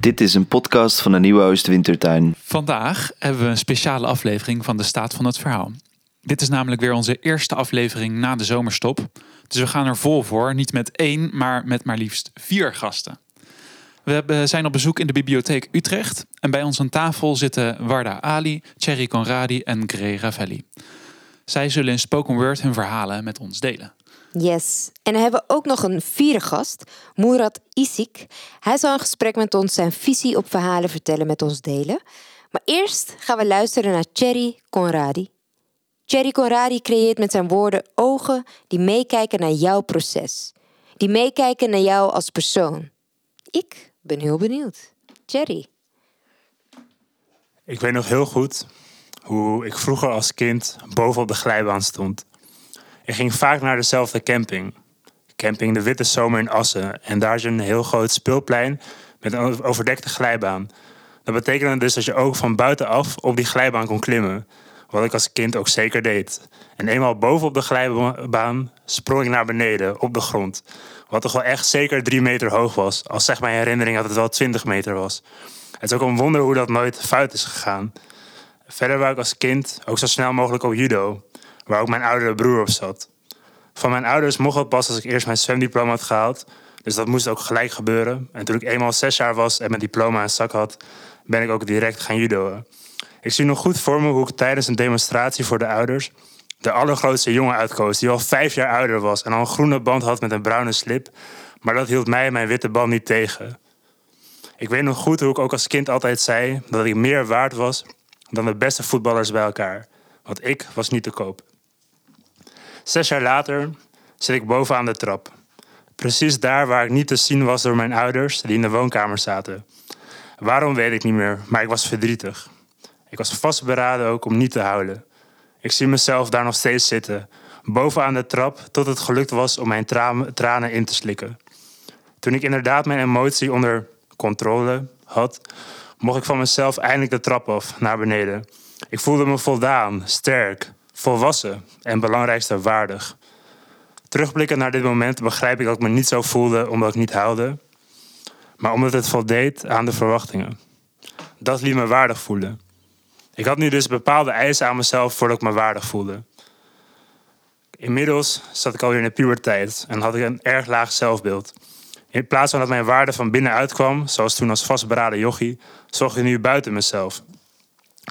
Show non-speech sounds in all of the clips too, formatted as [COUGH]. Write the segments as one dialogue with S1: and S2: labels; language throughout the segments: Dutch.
S1: Dit is een podcast van de Nieuwe Oostwintertuin.
S2: Vandaag hebben we een speciale aflevering van de Staat van het Verhaal. Dit is namelijk weer onze eerste aflevering na de zomerstop. Dus we gaan er vol voor, niet met één, maar met maar liefst vier gasten. We zijn op bezoek in de bibliotheek Utrecht. En bij ons aan tafel zitten Warda Ali, Thierry Conradi en Gray Ravelli. Zij zullen in spoken word hun verhalen met ons delen.
S3: Yes. En dan hebben we ook nog een vierde gast, Murat Isik. Hij zal in gesprek met ons zijn visie op verhalen vertellen met ons delen. Maar eerst gaan we luisteren naar Cherry Conradi. Cherry Conradi creëert met zijn woorden ogen die meekijken naar jouw proces. Die meekijken naar jou als persoon. Ik ben heel benieuwd. Cherry.
S4: Ik weet nog heel goed hoe ik vroeger als kind bovenop de glijbaan stond. Ik ging vaak naar dezelfde camping. Camping De Witte Zomer in Assen. En daar is een heel groot speelplein met een overdekte glijbaan. Dat betekende dus dat je ook van buitenaf op die glijbaan kon klimmen. Wat ik als kind ook zeker deed. En eenmaal bovenop de glijbaan sprong ik naar beneden op de grond. Wat toch wel echt zeker drie meter hoog was. Als zeg mijn herinnering dat het wel 20 meter was. Het is ook een wonder hoe dat nooit fout is gegaan. Verder wou ik als kind ook zo snel mogelijk op judo, waar ook mijn oudere broer op zat. Van mijn ouders mocht het pas als ik eerst mijn zwemdiploma had gehaald, dus dat moest ook gelijk gebeuren. En toen ik eenmaal zes jaar was en mijn diploma in zak had, ben ik ook direct gaan judoën. Ik zie nog goed voor me hoe ik tijdens een demonstratie voor de ouders de allergrootste jongen uitkoos, die al vijf jaar ouder was en al een groene band had met een bruine slip, maar dat hield mij en mijn witte band niet tegen. Ik weet nog goed hoe ik ook als kind altijd zei dat ik meer waard was dan de beste voetballers bij elkaar. Want ik was niet te koop. Zes jaar later zit ik bovenaan de trap. Precies daar waar ik niet te zien was door mijn ouders, die in de woonkamer zaten. Waarom weet ik niet meer, maar ik was verdrietig. Ik was vastberaden ook om niet te huilen. Ik zie mezelf daar nog steeds zitten, bovenaan de trap, tot het gelukt was om mijn tra- tranen in te slikken. Toen ik inderdaad mijn emotie onder controle had, mocht ik van mezelf eindelijk de trap af naar beneden. Ik voelde me voldaan, sterk, volwassen en belangrijkste waardig. Terugblikkend naar dit moment begrijp ik dat ik me niet zo voelde omdat ik niet huilde, maar omdat het voldeed aan de verwachtingen. Dat liet me waardig voelen. Ik had nu dus bepaalde eisen aan mezelf voordat ik me waardig voelde. Inmiddels zat ik alweer in de puberteit en had ik een erg laag zelfbeeld. In plaats van dat mijn waarde van binnenuit kwam, zoals toen als vastberaden jochie, zocht ik nu buiten mezelf.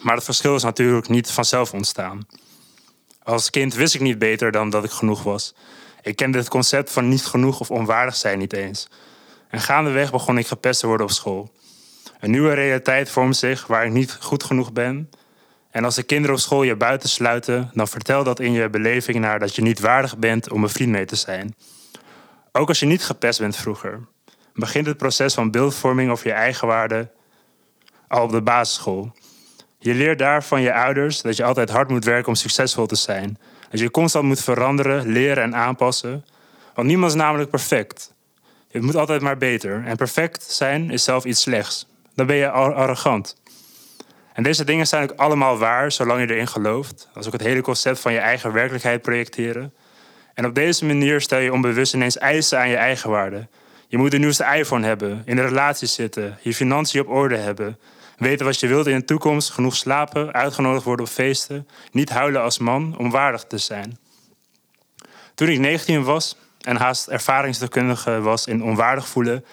S4: Maar het verschil is natuurlijk niet vanzelf ontstaan. Als kind wist ik niet beter dan dat ik genoeg was. Ik kende het concept van niet genoeg of onwaardig zijn niet eens. En gaandeweg begon ik gepest te worden op school. Een nieuwe realiteit vormt zich waar ik niet goed genoeg ben. En als de kinderen op school je buiten sluiten, dan vertel dat in je beleving naar dat je niet waardig bent om een vriend mee te zijn. Ook als je niet gepest bent vroeger, begint het proces van beeldvorming over je eigen waarde al op de basisschool. Je leert daar van je ouders dat je altijd hard moet werken om succesvol te zijn. Dat je constant moet veranderen, leren en aanpassen. Want niemand is namelijk perfect. Het moet altijd maar beter. En perfect zijn is zelf iets slechts. Dan ben je ar- arrogant. En deze dingen zijn ook allemaal waar, zolang je erin gelooft. Is ook het hele concept van je eigen werkelijkheid projecteren. En op deze manier stel je onbewust ineens eisen aan je eigen waarde. Je moet de nieuwste iPhone hebben, in een relatie zitten, je financiën op orde hebben, weten wat je wilt in de toekomst, genoeg slapen, uitgenodigd worden op feesten, niet huilen als man om waardig te zijn. Toen ik 19 was en haast ervaringsdeskundige was in onwaardig voelen,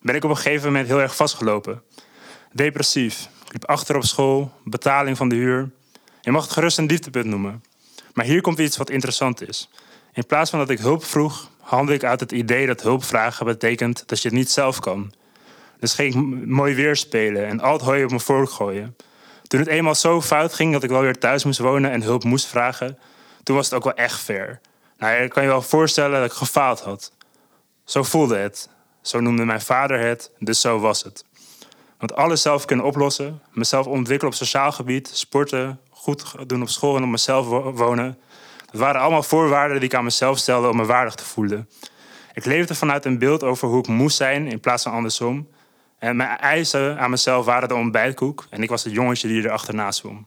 S4: ben ik op een gegeven moment heel erg vastgelopen. Depressief, ik liep achter op school, betaling van de huur. Je mag het gerust een dieptepunt noemen. Maar hier komt iets wat interessant is. In plaats van dat ik hulp vroeg, handelde ik uit het idee dat hulp vragen betekent dat je het niet zelf kan. Dus ging ik mooi weer spelen en al het hooi op mijn vork gooien. Toen het eenmaal zo fout ging dat ik wel weer thuis moest wonen en hulp moest vragen, toen was het ook wel echt fair. Nou, je kan je wel voorstellen dat ik gefaald had. Zo voelde het. Zo noemde mijn vader het, dus zo was het. Want alles zelf kunnen oplossen, mezelf ontwikkelen op sociaal gebied, sporten, goed doen op school en op mezelf wo- wonen. Dat waren allemaal voorwaarden die ik aan mezelf stelde om me waardig te voelen. Ik leefde vanuit een beeld over hoe ik moest zijn in plaats van andersom. En mijn eisen aan mezelf waren de ontbijtkoek en ik was het jongetje die er achterna zwom.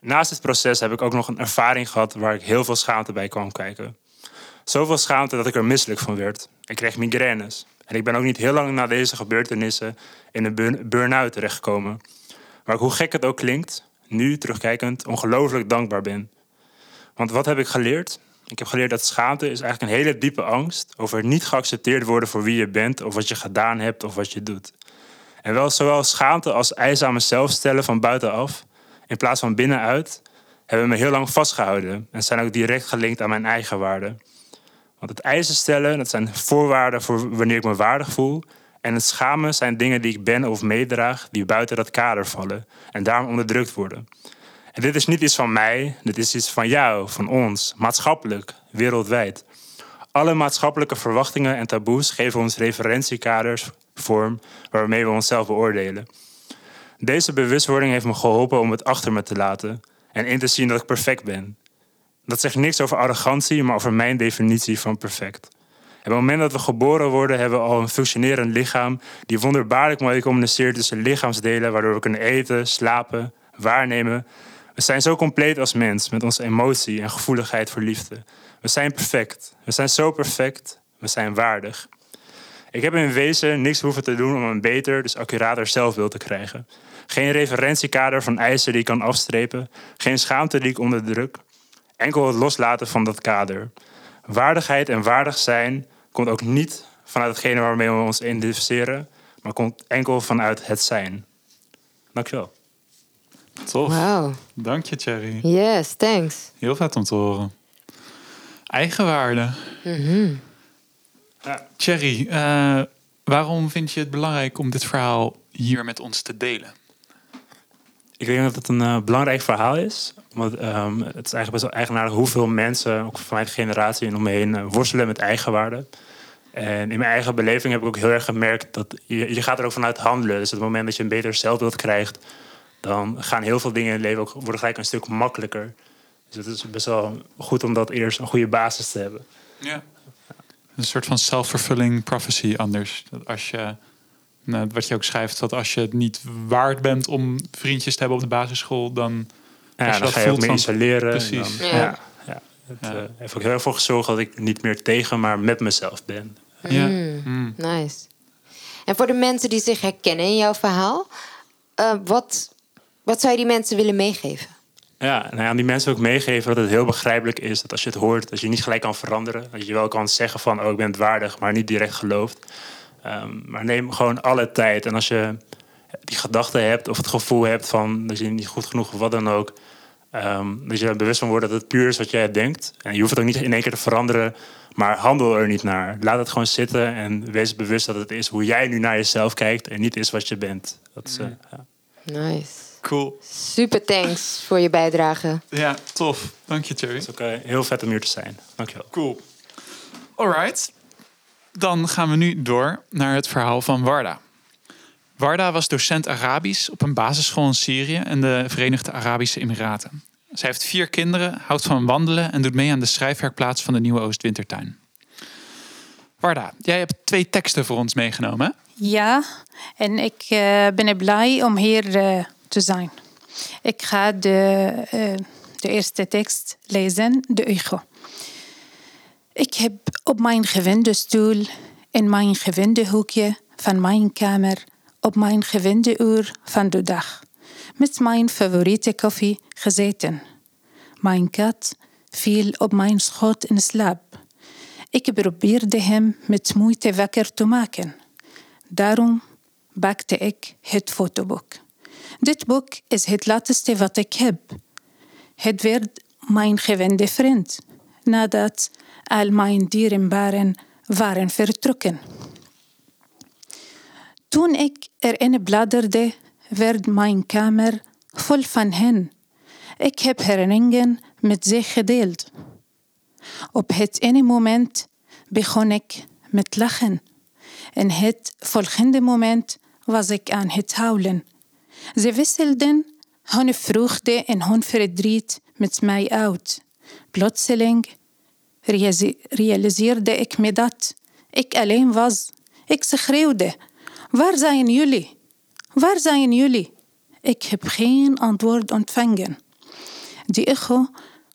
S4: Naast dit proces heb ik ook nog een ervaring gehad waar ik heel veel schaamte bij kwam kijken. Zoveel schaamte dat ik er misselijk van werd. Ik kreeg migraines. En ik ben ook niet heel lang na deze gebeurtenissen in een burn- burn-out terechtgekomen. Waar ik, hoe gek het ook klinkt, nu terugkijkend ongelooflijk dankbaar ben. Want wat heb ik geleerd? Ik heb geleerd dat schaamte is eigenlijk een hele diepe angst over niet geaccepteerd worden voor wie je bent of wat je gedaan hebt of wat je doet. En wel zowel schaamte als eisen aan mezelf stellen van buitenaf, in plaats van binnenuit, hebben me heel lang vastgehouden en zijn ook direct gelinkt aan mijn eigen waarde. Want het eisen stellen, dat zijn voorwaarden voor wanneer ik me waardig voel. En het schamen zijn dingen die ik ben of meedraag, die buiten dat kader vallen en daarom onderdrukt worden. Dit is niet iets van mij, dit is iets van jou, van ons, maatschappelijk, wereldwijd. Alle maatschappelijke verwachtingen en taboes geven ons referentiekaders vorm waarmee we onszelf beoordelen. Deze bewustwording heeft me geholpen om het achter me te laten en in te zien dat ik perfect ben. Dat zegt niks over arrogantie, maar over mijn definitie van perfect. Op het moment dat we geboren worden, hebben we al een functionerend lichaam die wonderbaarlijk mooi communiceert tussen lichaamsdelen, waardoor we kunnen eten, slapen, waarnemen. We zijn zo compleet als mens met onze emotie en gevoeligheid voor liefde. We zijn perfect. We zijn zo perfect. We zijn waardig. Ik heb in wezen niks hoeven te doen om een beter, dus accurater zelfbeeld te krijgen. Geen referentiekader van eisen die ik kan afstrepen. Geen schaamte die ik onderdruk. Enkel het loslaten van dat kader. Waardigheid en waardig zijn komt ook niet vanuit hetgene waarmee we ons identificeren, maar komt enkel vanuit het zijn. Dankjewel.
S2: Tof.
S3: Wauw.
S2: Dank je, Thierry.
S3: Yes, thanks.
S2: Heel vet om te horen. Eigenwaarde.
S4: Ja.
S2: Thierry, eh, waarom vind je het belangrijk om dit verhaal hier met ons te delen?
S4: Ik denk dat het een eh, belangrijk verhaal is. Want ehm, het is eigenlijk best wel eigenaardig hoeveel mensen, ook van mijn generatie en om me heen, eh, worstelen met eigenwaarde. En in mijn eigen beleving heb ik ook heel erg gemerkt dat je, je gaat er ook vanuit handelen. Dus op het moment dat je een beter zelfbeeld krijgt, dan gaan heel veel dingen in het leven ook worden gelijk een stuk makkelijker. Dus het is best wel goed om dat eerst een goede basis te hebben.
S2: Ja. Een soort van self-fulfilling prophecy anders. Dat als je, nou, wat je ook schrijft, dat als je het niet waard bent om vriendjes te hebben op de basisschool, dan
S4: Ja,
S2: Als je
S4: dan
S2: dat
S4: ga je ook
S2: voelt
S4: meer
S2: van-
S4: isoleren. en
S2: Precies.
S4: dan-
S3: Ja.
S4: ja. Ja, Het
S2: Ja.
S4: eh, heeft ook heel erg voor gezorgd dat ik niet meer tegen, maar met mezelf ben.
S2: ja.
S3: Mm.
S2: Mm.
S3: Nice. En voor de mensen die zich herkennen in jouw verhaal, eh, wat, wat zou je die mensen willen meegeven?
S4: Ja, nou ja, aan die mensen ook meegeven dat het heel begrijpelijk is dat als je het hoort, dat je niet gelijk kan veranderen. Dat je wel kan zeggen van, oh, ik ben het waardig, maar niet direct gelooft. Ehm, maar neem gewoon alle tijd. En als je die gedachte hebt of het gevoel hebt van dat je niet goed genoeg of wat dan ook, ehm, dat je er bewust van wordt dat het puur is wat jij denkt. En je hoeft het ook niet in één keer te veranderen, maar handel er niet naar. Laat het gewoon zitten en wees bewust dat het is hoe jij nu naar jezelf kijkt en niet is wat je bent. Dat is, eh, ja.
S3: Nice.
S2: Cool.
S3: Super thanks voor je bijdrage.
S2: Ja, tof. Dank je, Thierry.
S4: Het is ook eh, heel vet om hier te zijn. Dankjewel.
S2: Cool. Alright. Dan gaan we nu door naar het verhaal van Warda. Warda was docent Arabisch op een basisschool in Syrië en de Verenigde Arabische Emiraten. Zij heeft vier kinderen, houdt van wandelen en doet mee aan de schrijfwerkplaats van de Nieuwe Oostwintertuin. Warda, jij hebt twee teksten voor ons meegenomen. hè?
S5: Ja, en ik eh, ben blij om hier eh, te zijn. Ik ga de, eh, de eerste tekst lezen, de echo. Ik heb op mijn gewende stoel, in mijn gewende hoekje van mijn kamer, op mijn gewende uur van de dag, met mijn favoriete koffie gezeten. Mijn kat viel op mijn schoot in slaap. Ik probeerde hem met moeite wakker te maken. Daarom bakte ik het fotoboek. Dit boek is het laatste wat ik heb. Het werd mijn gewende vriend, nadat al mijn dierenbaren waren vertrokken. Toen ik erin bladerde, werd mijn kamer vol van hen. Ik heb herinneringen met ze gedeeld. Op het ene moment begon ik met lachen. En het volgende moment was ik aan het huilen. Ze wisselden hun vreugde en hun verdriet met mij uit. Plotseling realiseerde ik me dat ik alleen was. Ik schreeuwde: Waar zijn jullie? Waar zijn jullie? Ik heb geen antwoord ontvangen. Die echo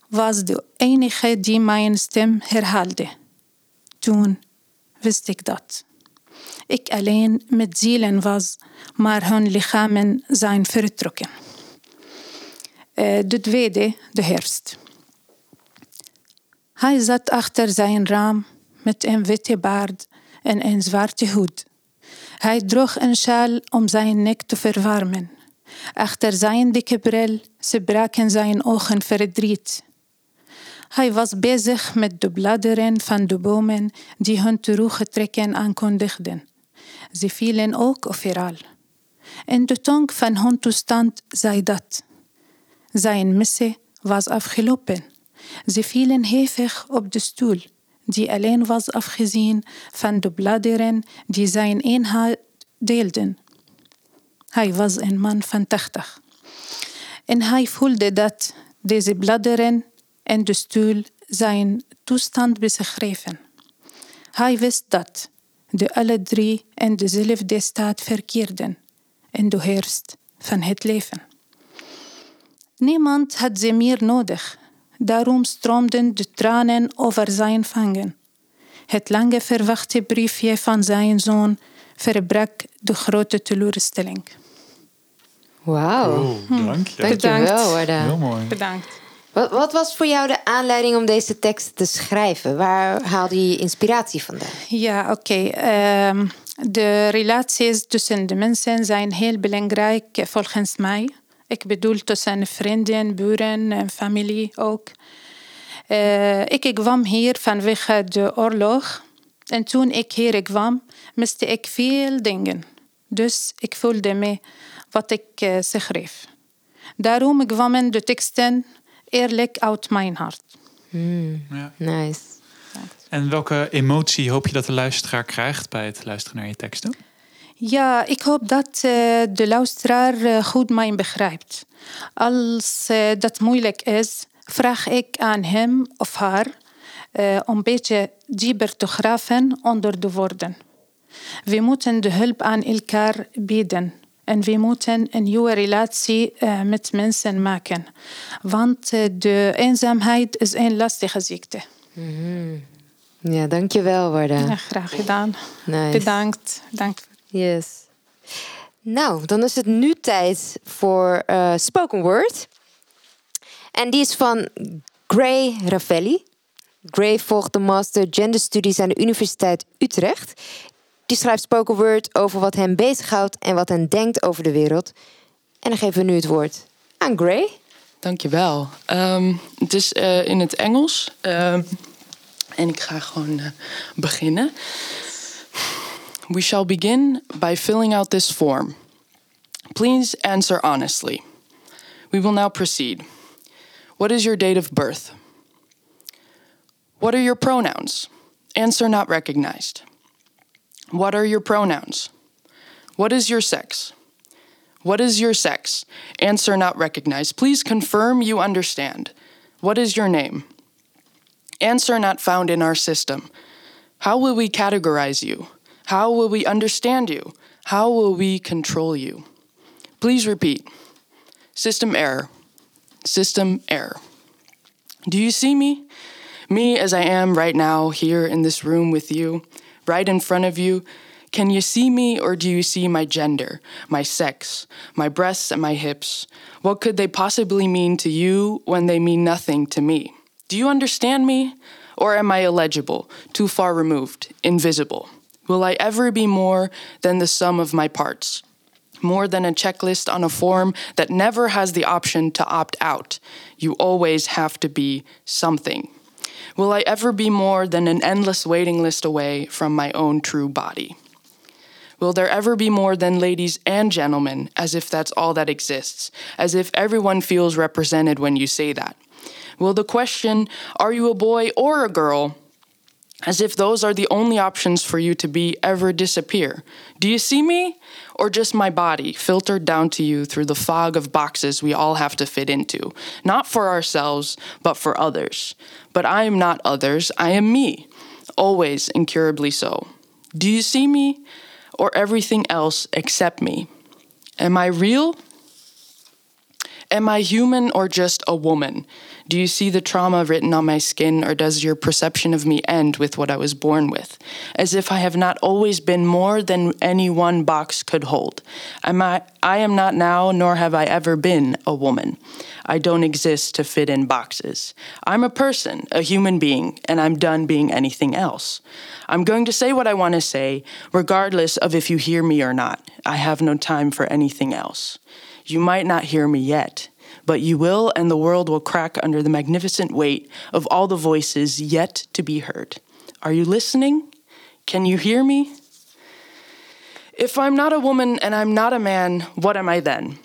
S5: was de enige die mijn stem herhaalde. Toen wist ik dat. Ik alleen met zielen was, maar hun lichamen zijn vertrokken. Uh, de tweede, de herfst. Hij zat achter zijn raam met een witte baard en een zwarte hoed. Hij droeg een sjaal om zijn nek te verwarmen. Achter zijn dikke bril braken zijn ogen verdriet. Hij was bezig met de bladeren van de bomen die hun terugtrekken aankondigden. Ze vielen ook overal. En de tong van hun toestand zei dat. Zijn missie was afgelopen. Ze vielen hevig op de stoel, die alleen was afgezien van de bladeren die zijn inhoud deelden. Hij was een man van tachtig. En hij voelde dat deze bladeren en de stoel zijn toestand beschreven. Hij wist dat de alle drie in dezelfde staat verkeerden in de herfst van het leven. Niemand had ze meer nodig, daarom stroomden de tranen over zijn vangen. Het lange verwachte briefje van zijn zoon verbrak de grote teleurstelling.
S3: Wauw.
S2: Oh, dank je.
S3: Dankjewel, Warda.
S2: Heel mooi.
S5: Bedankt.
S3: Wat, wat, was voor jou de aanleiding om deze tekst te schrijven? Waar haalde je inspiratie vandaan?
S5: Ja, oké. Ehm, de relaties tussen de mensen zijn heel belangrijk volgens mij. Ik bedoel tussen vrienden, buren en familie ook. Uh, ik kwam hier vanwege de oorlog. En toen ik hier kwam, miste ik veel dingen. Dus ik voelde me wat ik uh, schreef. Daarom kwamen de teksten eerlijk uit mijn hart.
S3: Mm, ja. Nice.
S2: En welke emotie hoop je dat de luisteraar krijgt bij het luisteren naar je teksten?
S5: Ja, ik hoop dat uh, de luisteraar uh, goed mij begrijpt. Als uh, dat moeilijk is, vraag ik aan hem of haar om een beetje dieper te graven onder de woorden. We moeten de hulp aan elkaar bieden. En we moeten een nieuwe relatie uh, met mensen maken. Want uh, de eenzaamheid is een lastige ziekte.
S3: Mm -hmm. Ja, dankjewel, Warda.
S5: Ja, graag gedaan.
S3: Nice.
S5: Bedankt. Dank.
S3: Yes. Nou, dan is het nu tijd voor uh, spoken word. En die is van Gray Ravelli. Gray volgt de master gender studies aan de Universiteit Utrecht. Die schrijft spoken word over wat hem bezighoudt en wat hij denkt over de wereld. En dan geven we nu het woord aan Gray.
S6: Dankjewel. Um, het is uh, in het Engels. Um, en ik ga gewoon uh, beginnen. We shall begin by filling out this form. Please answer honestly. We will now proceed. What is your date of birth? What are your pronouns? Answer not recognized. What are your pronouns? What is your sex? What is your sex? Answer not recognized. Please confirm you understand. What is your name? Answer not found in our system. How will we categorize you? How will we understand you? How will we control you? Please repeat. System error. System error. Do you see me? Me as I am right now here in this room with you? Right in front of you, can you see me or do you see my gender, my sex, my breasts and my hips? What could they possibly mean to you when they mean nothing to me? Do you understand me? Or am I illegible, too far removed, invisible? Will I ever be more than the sum of my parts? More than a checklist on a form that never has the option to opt out. You always have to be something. Will I ever be more than an endless waiting list away from my own true body? Will there ever be more than ladies and gentlemen, as if that's all that exists, as if everyone feels represented when you say that? Will the question, are you a boy or a girl, as if those are the only options for you to be ever disappear? Do you see me? or just my body filtered down to you through the fog of boxes we all have to fit into, not for ourselves, but for others. But I am not others, I am me, always incurably so. Do you see me, or everything else except me? Am I real? Am I human or just a woman? Do you see the trauma written on my skin, or does your perception of me end with what I was born with? As if I have not always been more than any one box could hold. Am I, I am not now, nor have I ever been, a woman. I don't exist to fit in boxes. I'm a person, a human being, and I'm done being anything else. I'm going to say what I want to say, regardless of if you hear me or not. I have no time for anything else. You might not hear me yet, but you will, and the world will crack under the magnificent weight of all the voices yet to be heard. Are you listening? Can you hear me? If I'm not a woman and I'm not a man, what am I then?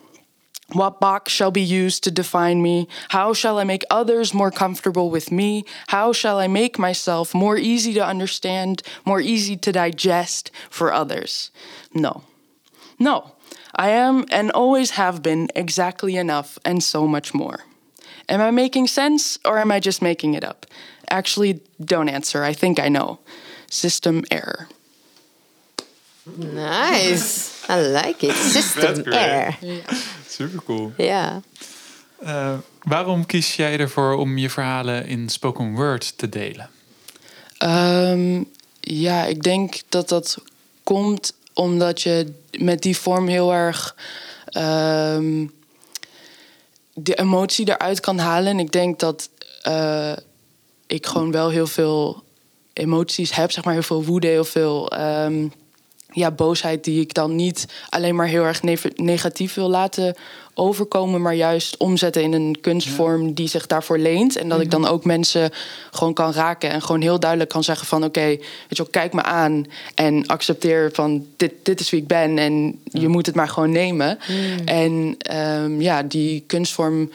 S6: What box shall be used to define me? How shall I make others more comfortable with me? How shall I make myself more easy to understand, more easy to digest for others? No. No. I am and always have been exactly enough and so much more. Am I making sense or am I just making it up? Actually, don't answer. I think I know. System error.
S3: Nice. I like it. [LAUGHS] System air.
S2: Super cool.
S3: Ja.
S2: waarom kies jij ervoor om je verhalen in spoken word te delen?
S6: Ehm, ja, ik denk dat dat komt omdat je met die vorm heel erg ehm, de emotie eruit kan halen. En ik denk dat eh, ik gewoon wel heel veel emoties heb, zeg maar heel veel woede, heel veel ehm, ja, boosheid die ik dan niet alleen maar heel erg ne- negatief wil laten overkomen, maar juist omzetten in een kunstvorm die zich daarvoor leent. En dat ik dan ook mensen gewoon kan raken en gewoon heel duidelijk kan zeggen van oké, weet je wel, kijk me aan en accepteer van dit, dit is wie ik ben en je moet het maar gewoon nemen. En ehm, ja, die kunstvorm,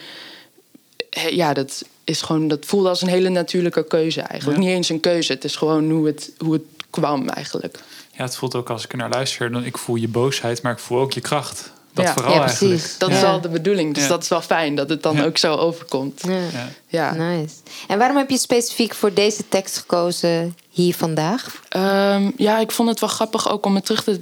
S6: ja, dat is gewoon, dat voelde als een hele natuurlijke keuze eigenlijk.
S2: Ja.
S6: Niet eens een keuze, het is gewoon hoe het, hoe het kwam eigenlijk.
S2: Ja, het voelt ook als ik er naar luister, dan ik voel je boosheid, maar ik voel ook je kracht. Dat
S6: Ja.
S2: vooral
S3: Ja,
S2: eigenlijk.
S3: precies.
S6: Dat
S3: Ja.
S6: is wel de bedoeling. Dus
S2: Ja.
S6: dat is wel fijn dat het dan
S2: Ja.
S6: ook zo overkomt.
S3: Ja.
S2: Ja.
S6: Ja.
S3: Nice. En waarom heb je specifiek voor deze tekst gekozen hier vandaag?
S6: Ehm, ja, ik vond het wel grappig ook om het terug te.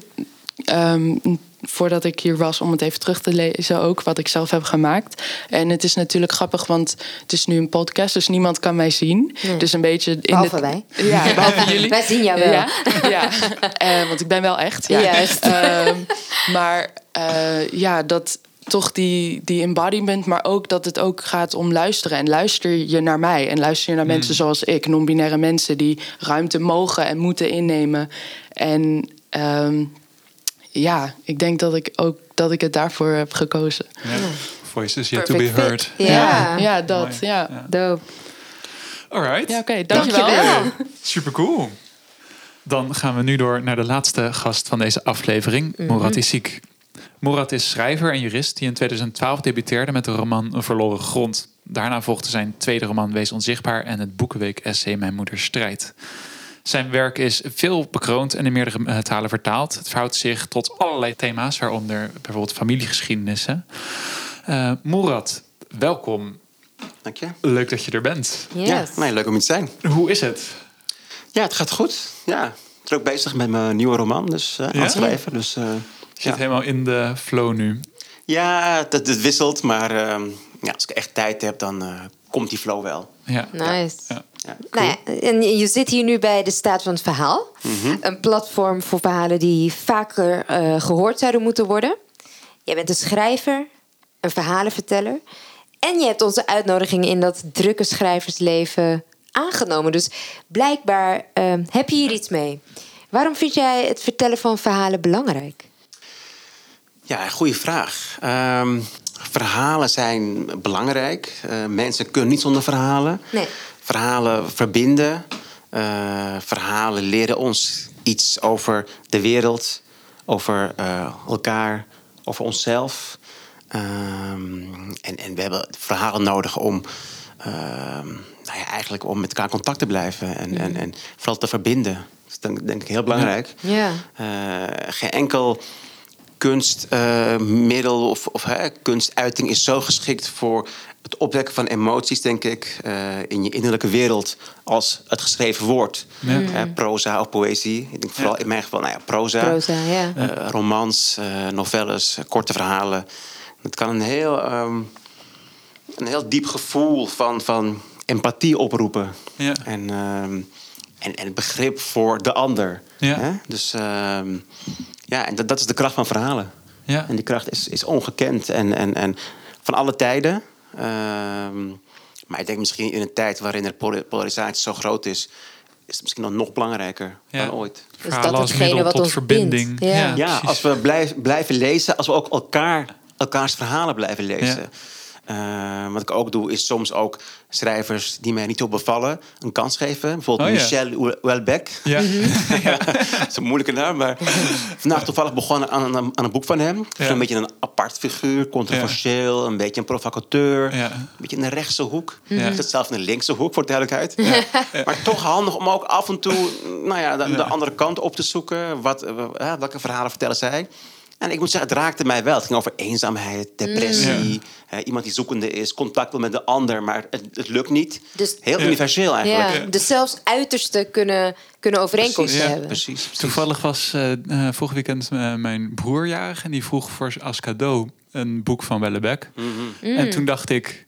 S6: ehm, voordat ik hier was, om het even terug te lezen ook, wat ik zelf heb gemaakt. En het is natuurlijk grappig, want het is nu een podcast, dus niemand kan mij zien.
S3: Nee.
S6: Dus een beetje in
S3: Behalve
S6: de,
S3: wij.
S6: Ja, [LAUGHS] behalve jullie.
S3: Wij zien jou wel.
S6: Ja, ja. Eh, want ik ben wel echt. Ja.
S3: Juist. [LAUGHS]
S6: Ehm, maar eh, ja, dat toch die, die embodiment, maar ook dat het ook gaat om luisteren. En luister je naar mij en luister je naar mensen zoals ik, non-binaire mensen die ruimte mogen en moeten innemen. En ehm, ja, ik denk dat ik ook dat ik het daarvoor heb gekozen.
S2: Ja. Voices yet to be heard.
S3: Ja.
S6: ja dat.
S2: Mooi.
S6: Ja,
S2: Ja.
S3: Dope.
S2: Alright.
S6: ja oké, dankjewel.
S3: Dankjewel.
S2: Super cool. Dan gaan we nu door naar de laatste gast van deze aflevering, Murat Isik. Murat is schrijver en jurist die in 2012 debuteerde met de roman Een verloren grond. Daarna volgde zijn tweede roman Wees onzichtbaar en het boekenweek-essay Mijn moeder strijdt. Zijn werk is veel bekroond en in meerdere eh, talen vertaald. Het verhoudt zich tot allerlei thema's, waaronder bijvoorbeeld familiegeschiedenissen. Eh Murat, welkom.
S7: Dank je.
S2: Leuk dat je er bent.
S3: Yes.
S7: Ja, nee, leuk om hier te zijn.
S2: Hoe is het?
S7: Ja, het gaat goed. Ja, ik ben ook bezig met mijn nieuwe roman, dus eh, aan
S2: Ja?
S7: schrijven. Dus, eh,
S2: Je zit
S7: ja.
S2: helemaal in de flow nu.
S7: ja, het, het wisselt, maar ehm, ja, als ik echt tijd heb, dan eh, komt die flow wel.
S2: Ja.
S3: Nice.
S2: Ja.
S7: Ja.
S3: Nou ja, en je zit hier nu bij de Staat van het Verhaal.
S7: Mhm.
S3: Een platform voor verhalen die vaker eh, gehoord zouden moeten worden. Jij bent een schrijver, een verhalenverteller. En je hebt onze uitnodiging in dat drukke schrijversleven aangenomen. Dus blijkbaar eh, heb je hier iets mee. Waarom vind jij het vertellen van verhalen belangrijk?
S7: Ja, goede vraag. Ehm, verhalen zijn belangrijk. Eh, mensen kunnen niet zonder verhalen.
S3: Nee.
S7: Verhalen verbinden. Eh, verhalen leren ons iets over de wereld, over eh, elkaar, over onszelf. Ehm, en, en we hebben verhalen nodig om, ehm, nou ja, eigenlijk om met elkaar in contact te blijven en, en, en vooral te verbinden. Dat is denk, denk ik heel belangrijk.
S3: Ja.
S7: Eh, geen enkel kunstmiddel of, of hè, kunstuiting is zo geschikt voor het opwekken van emoties, denk ik, eh, in je innerlijke wereld als het geschreven woord.
S2: Ja.
S7: Proza of poëzie. Ik denk vooral in mijn geval, nou ja, proza.
S3: Proza, ja.
S7: Eh, romans, eh, novelles, korte verhalen. Het kan een heel, ehm, een heel diep gevoel van, van empathie oproepen.
S2: Ja.
S7: En, ehm, en, en begrip voor de ander.
S2: Ja.
S7: Hè? Dus ehm, ja, en dat, dat is de kracht van verhalen.
S2: Ja.
S7: En die kracht is, is ongekend en, en, en van alle tijden. Ehm, maar ik denk misschien in een tijd waarin er pol- polarisatie zo groot is, is het misschien dan nog belangrijker
S2: Ja.
S7: dan ooit.
S2: Verhalen
S3: dat
S2: als middel
S3: wat
S2: tot
S3: ons
S2: verbinding.
S3: bindt. Ja.
S7: Ja, als we blijf, blijven lezen, als we ook elkaar, elkaars verhalen blijven lezen.
S2: Ja.
S7: Eh, wat ik ook doe, is soms ook schrijvers die mij niet zo bevallen een kans geven. Bijvoorbeeld
S2: Oh, ja.
S7: Michel Houellebecq. [LAUGHS]
S2: Ja.
S7: dat is een moeilijke naam, maar vandaag toevallig begonnen aan, een- aan een boek van hem.
S2: Ja.
S7: Een beetje een apart figuur, controversieel, een beetje een provocateur.
S2: Ja.
S7: Een beetje in de rechtse hoek.
S2: Ja.
S7: Ik zit zelf in de linkse hoek, voor de duidelijkheid. [LAUGHS] Maar toch handig om ook af en toe nou ja, de, de andere kant op te zoeken. Wat, eh, welke verhalen vertellen zij? En ik moet zeggen, het raakte mij wel. Het ging over eenzaamheid, depressie. eh, iemand die zoekende is, contact wil met de ander, maar het, het lukt niet.
S3: Dus-
S7: Heel universeel eigenlijk.
S3: Ja, dus zelfs uiterste kunnen, kunnen overeenkomsten
S7: Precies,
S3: hebben.
S7: precies, precies.
S2: Toevallig was eh eh, vorig weekend eh, mijn broer jarig en die vroeg voor als cadeau een boek van Wellebeck.
S7: Mhm.
S2: En toen dacht ik,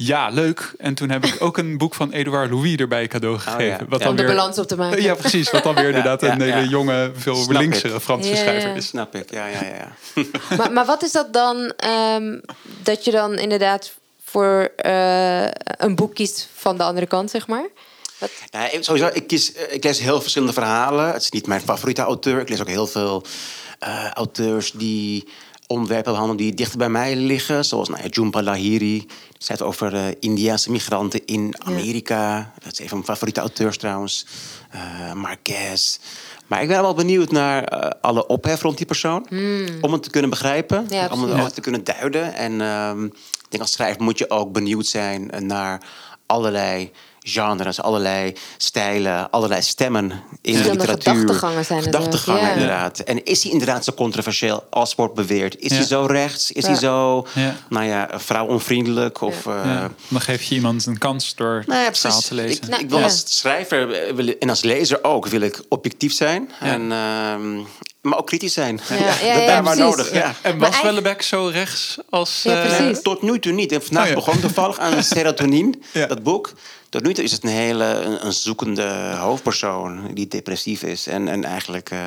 S2: ja, leuk. En toen heb ik [LAUGHS] ook een boek van Edouard Louis erbij cadeau gegeven.
S7: Oh ja.
S2: Wat
S7: Ja.
S2: dan
S3: Om de
S2: weer,
S3: balans op te maken.
S2: Ja, precies. Wat dan weer [LAUGHS] inderdaad
S7: ja,
S2: een hele jonge, veel
S7: Snap
S2: linksere
S7: ik.
S2: Franse schrijver is.
S7: Snap ik, ja, ja, ja. ja. [LAUGHS]
S3: Maar, maar wat is dat dan ehm, dat je dan inderdaad voor eh, een boek kiest van de andere kant, zeg maar? Wat,
S7: Ja, ik- sowieso, ik, kies, ik lees heel verschillende verhalen. Het is niet mijn favoriete auteur. Ik lees ook heel veel eh, auteurs die onderwerpen die dichter bij mij liggen. Zoals nou, Jhumpa Lahiri. Die schrijft over Indiaanse migranten in Amerika. Dat is een van mijn favoriete auteurs trouwens. Eh Marquez. Maar ik ben wel benieuwd naar eh, alle ophef rond die persoon. Om het te kunnen begrijpen.
S3: Ja,
S7: om het te kunnen duiden. En ehm, ik denk als schrijver moet je ook benieuwd zijn naar allerlei genres, allerlei stijlen, allerlei stemmen in de literatuur.
S3: gedachtegangen zijn
S7: Gedachtegangen,
S3: ja.
S7: inderdaad. En is hij inderdaad zo controversieel als wordt beweerd? Is
S2: Ja.
S7: hij zo rechts? Is
S3: Ja.
S7: hij zo,
S2: Ja.
S7: nou ja, vrouwonvriendelijk? Of, eh,
S2: Ja. Dan geef je iemand een kans door
S7: nou ja,
S2: het verhaal te lezen.
S7: Ik,
S3: Nou,
S7: ik wil
S3: ja.
S7: als schrijver eh, en als lezer ook wil ik objectief zijn.
S2: Ja.
S7: En, ehm, maar ook kritisch zijn.
S3: Ja, ja, ja,
S7: dat daar maar nodig. Ja.
S2: En was
S3: eigenlijk-
S2: Wellebeck zo rechts als...
S3: Ja,
S2: eh.
S7: Tot nu toe niet. En vandaag
S2: Oh ja.
S7: begon toevallig aan [LAUGHS] serotonine,
S2: Ja.
S7: dat boek. Tot nu toe is het een hele een, een zoekende hoofdpersoon die depressief is. En, en eigenlijk eh,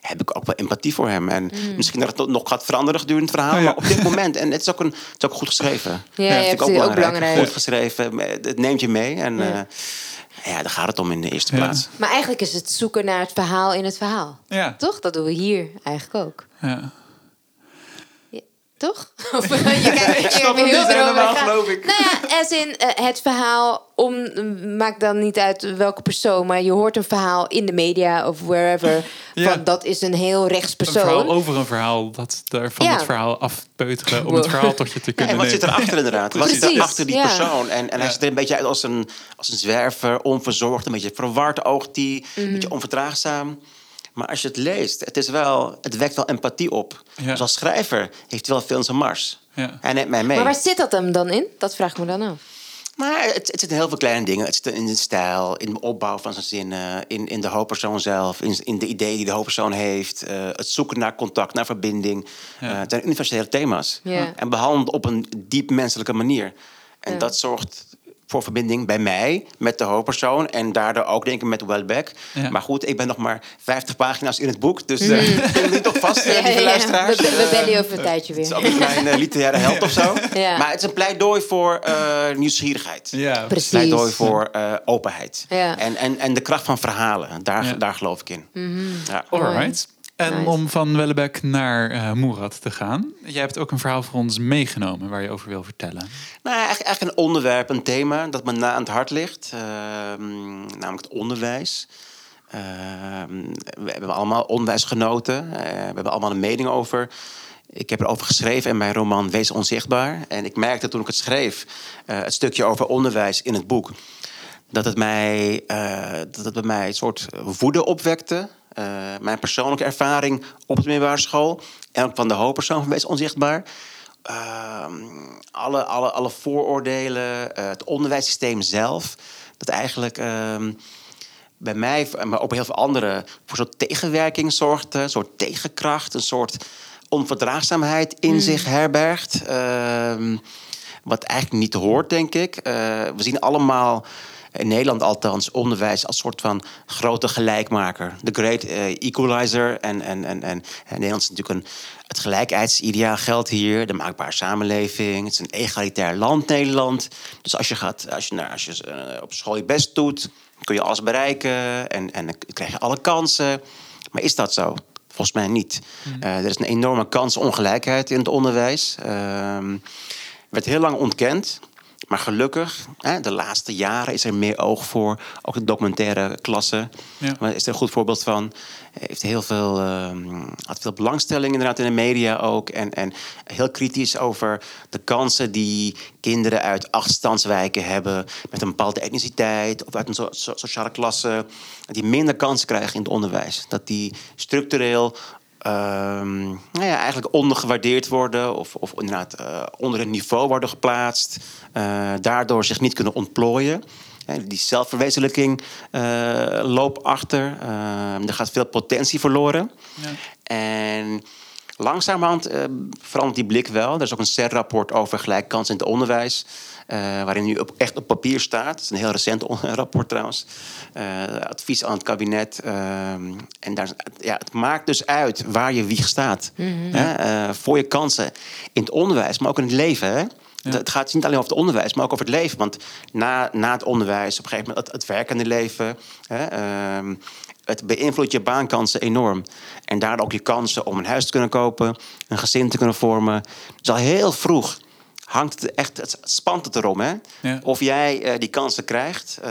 S7: heb ik ook wel empathie voor hem. En misschien dat het nog gaat veranderen gedurende het verhaal.
S2: Oh ja.
S7: Maar op dit moment, en het is ook, een, het is ook goed geschreven.
S3: Ja,
S7: Dat vind ik
S3: precies, ook belangrijk.
S7: Goed geschreven, het neemt je mee. En
S3: Ja.
S7: ja. ja, daar gaat het om in de eerste
S2: Ja.
S7: plaats.
S3: maar eigenlijk is het zoeken naar het verhaal in het verhaal.
S2: Ja.
S3: Toch? Dat doen we hier eigenlijk ook.
S2: Ja.
S3: Toch? [LAUGHS] Of, je kijkt, [LAUGHS]
S7: snap
S3: heel
S7: helemaal,
S3: gaan.
S7: geloof ik.
S3: Nou ja, as in eh, het verhaal om maakt dan niet uit welke persoon, maar je hoort een verhaal in de media of wherever [LAUGHS]
S2: Ja.
S3: van dat is een heel rechts
S2: Een verhaal
S3: persoon.
S2: over een verhaal, dat er van
S3: Ja.
S2: het verhaal afpeuteren om het verhaal tot je te kunnen
S7: en wat
S2: nemen.
S7: zit erachter inderdaad? Wat zit
S3: Precies,
S7: er achter die
S3: ja.
S7: persoon? En, en hij
S2: Ja.
S7: ziet er een beetje uit als een, als een zwerver, onverzorgd, een beetje verward oogt hij,
S3: Mhm.
S7: een beetje onverdraagzaam. Maar als je het leest, het, is wel, het wekt wel empathie op.
S2: Ja.
S7: Dus als schrijver heeft hij wel veel in zijn mars.
S2: Ja.
S7: Hij neemt mij mee.
S3: Maar waar zit dat hem dan in? Dat vraag ik me dan af.
S7: Maar het, het zit in heel veel kleine dingen. Het zit in de stijl, in de opbouw van zijn zinnen, in, in de hoofdpersoon zelf, in, in de ideeën die de hoofdpersoon heeft, eh, het zoeken naar contact, naar verbinding.
S2: Ja.
S7: Eh, het zijn universele thema's.
S3: Ja.
S7: En behandeld op een diep menselijke manier. En
S3: Ja.
S7: dat zorgt voor verbinding bij mij met de hoofdpersoon en daardoor ook denk ik met Welbeck.
S2: Ja.
S7: Maar goed, ik ben nog maar 50 pagina's in het boek, dus eh ik niet toch vast, eh,
S3: Mm. Ja,
S7: lieve
S3: ja,
S7: luisteraars.
S3: We, we
S7: Eh,
S3: bellen je over een tijdje
S7: het is
S3: weer.
S7: ook niet mijn eh, literaire held of zo.
S3: Ja.
S7: Maar het is een pleidooi voor eh, nieuwsgierigheid.
S2: Ja,
S3: Precies.
S7: Pleidooi voor eh, openheid.
S3: Ja.
S7: En, en, en de kracht van verhalen. Daar,
S2: Ja.
S7: daar geloof ik in.
S3: Mhm.
S7: Ja.
S2: Alright. En
S3: Nice.
S2: om van Wellebeck naar eh Moerad te gaan. Jij hebt ook een verhaal voor ons meegenomen waar je over wil vertellen.
S7: Nou, eigenlijk, eigenlijk een onderwerp, een thema dat me na aan het hart ligt. Ehm, namelijk het onderwijs. Ehm, we hebben allemaal onderwijsgenoten. Eh, we hebben allemaal een mening over. Ik heb erover geschreven in mijn roman Wees Onzichtbaar. En ik merkte toen ik het schreef, eh, het stukje over onderwijs in het boek... dat het, mij, eh, dat het bij mij een soort woede opwekte. Eh, mijn persoonlijke ervaring op de middelbare school... en ook van de hoofdpersoon van Wees Onzichtbaar... Ehm, alle, alle, alle vooroordelen, eh, het onderwijssysteem zelf... dat eigenlijk ehm, bij mij, maar ook bij heel veel anderen... voor een soort tegenwerking zorgt, een soort tegenkracht... een soort onverdraagzaamheid in zich herbergt... Ehm, wat eigenlijk niet hoort, denk ik. We zien allemaal in Nederland althans onderwijs als soort van grote gelijkmaker. De great eh, equalizer. En, en, en, en, Nederland is natuurlijk een, het gelijkheidsideaal geldt hier. De maakbare samenleving. Het is een egalitair land, Nederland. Dus als je, gaat, als je, nou, als je eh, op school je best doet, kun je alles bereiken. En, en dan krijg je alle kansen. Maar is dat zo? Volgens mij niet. Hmm. Eh, er is een enorme kansongelijkheid in het onderwijs. Uh, werd heel lang ontkend. Maar gelukkig, hè, de laatste jaren is er meer oog voor. Ook de documentaire klasse. Ja. Maar is er een goed voorbeeld van. Heeft heel veel, uh, had veel belangstelling inderdaad in de media ook. En, en heel kritisch over de kansen die kinderen uit achterstandswijken hebben. Met een bepaalde etniciteit of uit een sociale klasse. Die minder kansen krijgen in het onderwijs. Dat die structureel Ehm, nou ja, eigenlijk ondergewaardeerd worden of, of inderdaad uh, onder een niveau worden geplaatst, uh, daardoor zich niet kunnen ontplooien. die zelfverwezenlijking uh, loopt achter. Ehm, er gaat veel potentie verloren. Ja. En langzamerhand verandert die blik wel. Er is ook een CER-rapport over gelijke kansen in het onderwijs. Uh, waarin nu op, echt op papier staat. Het is een heel recent [LAUGHS] rapport trouwens. Uh, advies aan het kabinet. Uh, en daar, ja, het maakt dus uit waar je wieg staat. Mm -hmm. voor je kansen in het onderwijs, maar ook in het leven. Hè? Het gaat niet alleen over het onderwijs, maar ook over het leven. Want na, na het onderwijs, op een gegeven moment het, het werkende leven. Hè, ehm, het beïnvloedt je baankansen enorm. En daardoor ook je kansen om een huis te kunnen kopen, een gezin te kunnen vormen. Dus al heel vroeg hangt het echt, het spant het erom. Hè? Of jij uh, die kansen krijgt, uh,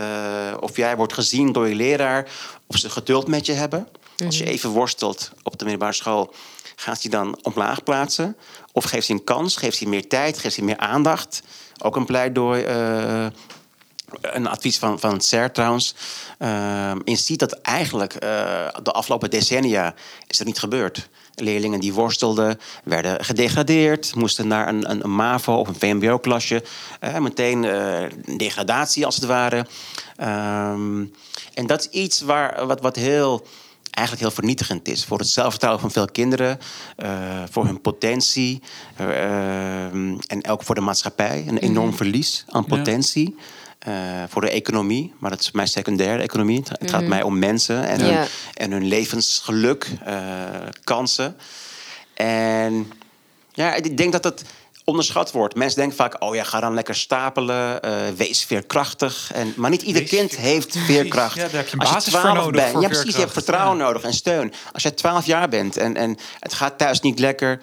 S7: of jij wordt gezien door je leraar, of ze geduld met je hebben. Als je mhm. even worstelt op de middelbare school, gaat ze je dan omlaag plaatsen? Of geeft ze een kans, geeft ze meer tijd, geeft ze meer aandacht? Ook een pleidooi. Uh, een advies van, van het CER trouwens. Uh, je ziet dat eigenlijk de afgelopen decennia is dat niet gebeurd. Leerlingen die worstelden, werden gedegradeerd, moesten naar een, een, een MAVO of een VMBO-klasje. Uh, meteen uh, degradatie als het ware. Um, en dat is iets waar, wat, wat heel eigenlijk heel vernietigend is voor het zelfvertrouwen van veel kinderen, uh, voor hun potentie uh, en ook voor de maatschappij. Een enorm mhm. verlies aan potentie. Ja. Uh, voor de economie, maar dat is mijn secundaire economie. Het, gaat mhm. mij om mensen en, hun, en hun levensgeluk, uh, kansen. En ja, ik denk dat dat onderschat wordt. Mensen denken vaak, oh ja, ga dan lekker stapelen, uh, wees veerkrachtig. En, maar niet ieder kind heeft veerkracht. Ja,
S2: daar heb je een basis voor nodig.
S7: Bent, ja, precies, je hebt vertrouwen nodig en steun. Als je 12 jaar bent en, en het gaat thuis niet lekker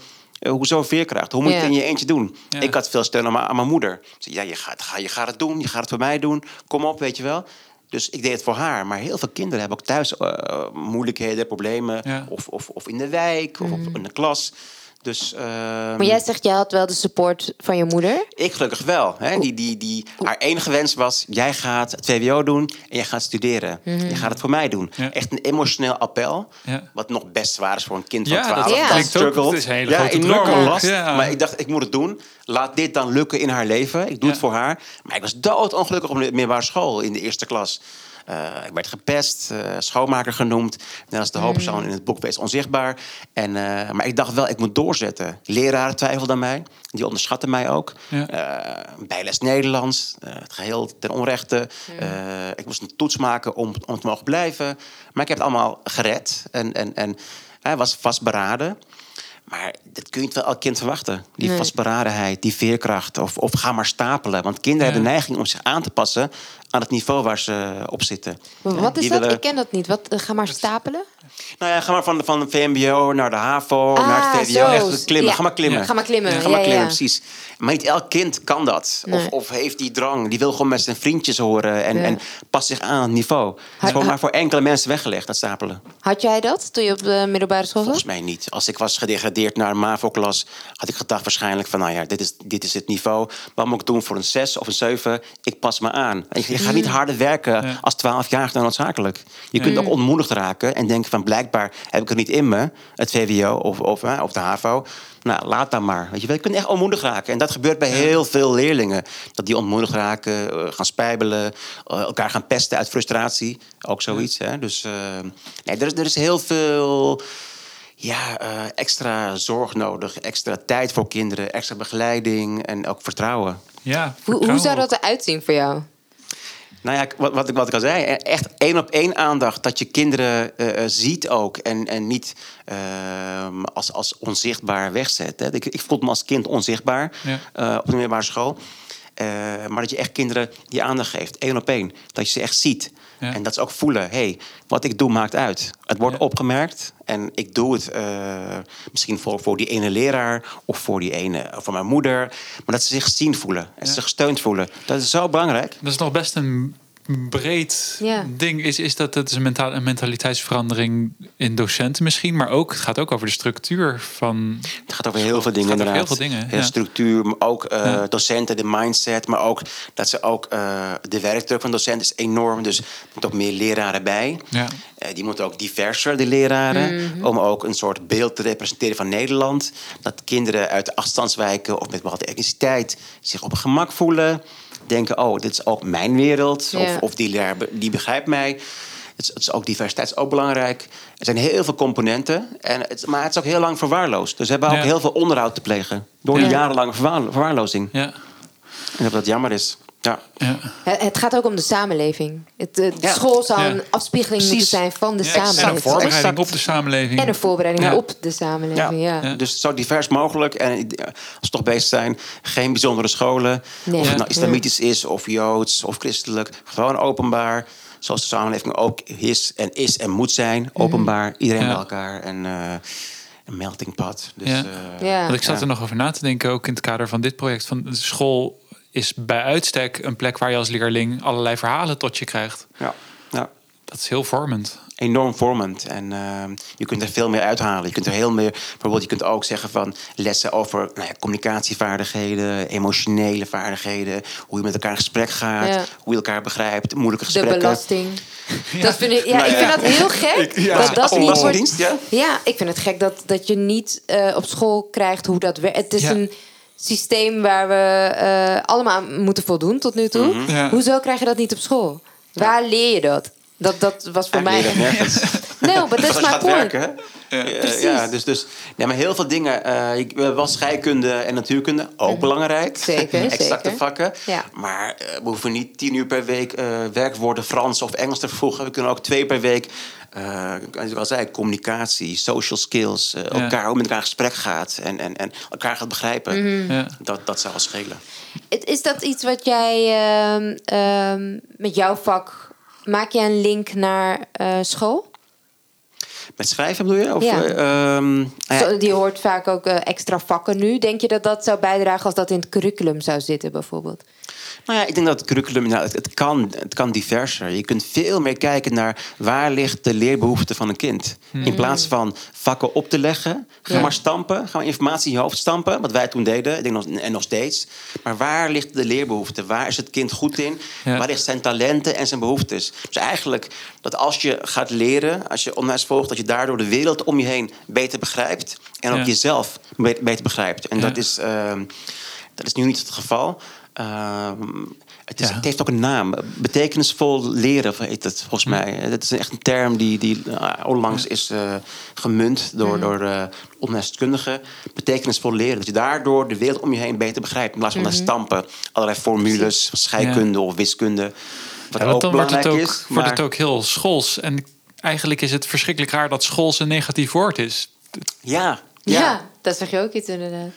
S7: hoezo veerkracht? Hoe moet je het in je eentje doen? Ik had veel steun aan, mijn moeder. Zei, ja, je gaat, je gaat het doen, je gaat het voor mij doen. Kom op, weet je wel. Dus ik deed het voor haar. Maar heel veel kinderen hebben ook thuis uh, moeilijkheden, problemen. Of, of, of in de wijk, of mm. in de klas. Dus,
S3: maar jij zegt, jij had wel de support van je moeder?
S7: Ik gelukkig wel. Hè? Die, die, die, haar enige wens was, jij gaat het VWO doen en jij gaat studeren. Mm Je gaat het voor mij doen. Echt een emotioneel appel. Ja. Wat nog best zwaar is voor een kind van 12.
S2: Ja, dat. Het is een hele ja, enorme
S7: last. Maar ik dacht, ik moet het doen. Laat dit dan lukken in haar leven. Ik doe het voor haar. Maar ik was doodongelukkig op de middelbare school in de eerste klas. Uh, ik werd gepest, uh, schoonmaker genoemd. Net als de hoofdpersoon mm. in het boek Wees Onzichtbaar. En, uh, maar ik dacht wel, ik moet doorzetten. Leraren twijfelden aan mij. Die onderschatten mij ook. Ja. bijles Nederlands. het geheel ten onrechte. Mm. ik moest een toets maken om, om te mogen blijven. Maar ik heb het allemaal gered. En, en, en hij was vastberaden. Maar dat kun je niet wel elk kind verwachten. Die vastberadenheid, die veerkracht. Of, of ga maar stapelen. Want kinderen hebben de neiging om zich aan te passen aan het niveau waar ze op zitten.
S3: Wat is dat? Ik ken dat niet. Wat, ga maar stapelen?
S7: Nou ja, ga maar van, van de VMBO naar de HAVO, ah, naar het VWO. Echt klimmen. Ga maar klimmen.
S3: Ga maar klimmen.
S7: ga maar klimmen, precies. Maar niet elk kind kan dat. Of, of heeft die drang. Die wil gewoon met zijn vriendjes horen en, en past zich aan het niveau. Het is gewoon maar voor enkele mensen weggelegd, dat stapelen.
S3: Had jij dat toen je op de middelbare school
S7: was? Volgens mij niet. Als ik was gedegradeerd naar een MAVO-klas, had ik gedacht waarschijnlijk van, nou ja, dit is, dit is het niveau. Wat moet ik doen voor een 6 of een 7? Ik pas me aan. Je gaat niet mm. harder werken als 12 jaar dan noodzakelijk. Je kunt ook ontmoedigd raken en denken van, blijkbaar heb ik het niet in me, het VWO of, of, of de HAVO. Nou, laat dan maar. Weet je, je kunt echt ontmoedigd raken. En dat gebeurt bij heel veel leerlingen. Dat die ontmoedigd raken, eh, gaan spijbelen, eh, elkaar gaan pesten uit frustratie. Ook zoiets. Hè? Dus uh, nee, er is, er is heel veel ja, eh, extra zorg nodig, extra tijd voor kinderen, extra begeleiding en ook vertrouwen.
S2: Ja,
S3: Hoe, hoe zou dat eruit zien voor jou?
S7: Nou ja, wat, wat, ik, wat ik al zei, echt één op één aandacht. Dat je kinderen eh, eh, ziet ook en, en niet ehm, als, als onzichtbaar wegzet. Hè. Ik, ik voelde me als kind onzichtbaar
S2: Ja.
S7: eh, op de middelbare school. Maar dat je echt kinderen die aandacht geeft, één op één. Dat je ze echt ziet.
S2: Ja.
S7: En dat ze ook voelen, hé, hey, wat ik doe maakt uit. Het wordt
S2: Ja.
S7: opgemerkt en ik doe het eh, misschien voor, voor die ene leraar... of voor die ene, of voor mijn moeder. Maar dat ze zich gezien voelen en
S2: Ja.
S7: ze zich gesteund voelen. Dat is zo belangrijk.
S2: Dat is nog best een breed
S3: Ja.
S2: ding. Is, is dat het is een, menta- een mentaliteitsverandering in docenten misschien, maar ook het gaat ook over de structuur van.
S7: Het gaat over heel veel dingen
S2: gaat over
S7: inderdaad.
S2: heel veel dingen,
S7: Ja,
S2: ja.
S7: Structuur, maar ook eh,
S2: Ja.
S7: docenten, de mindset. Maar ook dat ze ook... eh, de werkdruk van docenten is enorm. Dus er moeten ook meer leraren bij.
S2: Ja.
S7: Eh, die moeten ook diverser, de leraren. Om ook een soort beeld te representeren van Nederland. Dat kinderen uit de afstandswijken of met bepaalde etniciteit... zich op gemak voelen. Denken, oh, dit is ook mijn wereld.
S3: Ja.
S7: Of, of die leraar die begrijpt mij. Het is, het is ook diversiteit is ook belangrijk. Er zijn heel veel componenten. En het, maar het is ook heel lang verwaarloosd. Dus we hebben ook
S2: Ja.
S7: heel veel onderhoud te plegen. Door
S2: Ja.
S7: die jarenlange verwaar- verwaarlozing.
S2: Ja.
S7: En dat dat jammer is. Ja.
S2: Ja.
S3: Het, het gaat ook om de samenleving. Het, de
S7: Ja.
S3: school zou
S2: Ja.
S3: een afspiegeling
S7: Precies.
S3: moeten zijn van de
S2: Ja, en een
S3: samenleving.
S2: voorbereiding
S7: Exact.
S2: op de samenleving.
S3: En een voorbereiding
S2: Ja.
S3: op de samenleving, ja.
S2: Ja.
S7: Dus zo divers mogelijk. En eh, als we toch bezig zijn, geen bijzondere scholen.
S3: Nee.
S7: Of het nou islamitisch is, of joods, of christelijk. Gewoon openbaar. Zoals de samenleving ook is en is en moet zijn. Openbaar, iedereen
S2: Ja.
S7: bij elkaar. En eh, een melting pot. Dus,
S2: Ja.
S7: eh,
S3: Ja.
S2: Want ik zat
S7: Ja.
S2: er nog over na te denken, ook in het kader van dit project. Van de school is bij uitstek een plek waar je als leerling allerlei verhalen tot je krijgt.
S7: ja. ja.
S2: Dat is heel vormend.
S7: enorm vormend. En ehm, je kunt er veel meer uithalen. Je kunt er heel meer. Bijvoorbeeld, je kunt ook zeggen van lessen over nou ja, communicatievaardigheden, emotionele vaardigheden, hoe je met elkaar in gesprek gaat,
S3: Ja.
S7: hoe je elkaar begrijpt, moeilijke
S3: De
S7: gesprekken.
S3: belasting. Dat vind ik, ja,
S7: Nou
S3: ik
S7: ja.
S3: vind dat heel gek. dat dat
S7: Oh,
S3: niet wordt,
S7: ja?
S3: ja, ik vind het gek dat, dat je niet eh, op school krijgt hoe dat werkt. Het is
S2: Ja.
S3: een systeem waar we eh, allemaal aan moeten voldoen tot nu toe.
S7: Mhm.
S2: Ja.
S3: Hoezo krijg je dat niet op school? Waar leer je dat? Dat, dat was voor mij.
S7: Als je
S3: my
S7: gaat
S3: point.
S7: werken, hè? Eh, ja, dus, dus nee, maar heel veel dingen. eh ik, wel scheikunde en natuurkunde, ook belangrijk.
S3: Zeker, [LAUGHS]
S7: Exacte
S3: zeker.
S7: vakken.
S3: Ja.
S7: Maar eh, we hoeven niet tien uur per week werkwoorden Frans of Engels te voegen. We kunnen ook twee per week, eh zoals ik al zei, communicatie, social skills.
S2: Ja.
S7: elkaar, hoe met elkaar in gesprek gaat en, en, en elkaar gaat begrijpen.
S3: Mhm.
S2: Ja.
S7: Dat, dat zou wel schelen.
S3: Is- Is dat iets wat jij ehm, ehm, met jouw vak... Maak je een link naar eh, school?
S7: Met schrijven bedoel je? Of,
S3: Ja.
S7: eh, ehm, nou ja,
S3: Die hoort vaak ook eh, extra vakken nu. Denk je dat dat zou bijdragen als dat in het curriculum zou zitten, bijvoorbeeld?
S7: Nou ja, ik denk dat het curriculum, nou, het, het, kan, het kan diverser. Je kunt veel meer kijken naar waar ligt de leerbehoefte van een kind. In plaats van vakken op te leggen, ga
S3: Ja.
S7: maar stampen. Ga maar informatie in je hoofd stampen, wat wij toen deden, ik denk nog, en nog steeds. Maar waar ligt de leerbehoefte? Waar is het kind goed in?
S2: Ja.
S7: Waar ligt zijn talenten en zijn behoeftes? Dus eigenlijk dat als je gaat leren, als je onderwijs volgt, dat je daardoor de wereld om je heen beter begrijpt. En ook
S2: Ja.
S7: jezelf be- beter begrijpt. En dat is... ehm, dat is nu niet het geval. Ehm, het, is,
S2: Ja.
S7: het heeft ook een naam. Betekenisvol leren heet het volgens mij. Dat is echt een term die, die uh, onlangs is eh, gemunt door, door uh, onderwijskundigen. Betekenisvol leren. Dat je daardoor de wereld om je heen beter begrijpt. In plaats van naar stampen. Allerlei formules, scheikunde of wiskunde. Wat
S2: Ja,
S7: ook
S2: dan wordt het
S7: belangrijk
S2: ook,
S7: is.
S2: wordt het ook heel schools. En eigenlijk is het verschrikkelijk raar dat schools een negatief woord is.
S7: Ja,
S3: Ja,
S7: ja.
S3: dat zeg je ook iets inderdaad.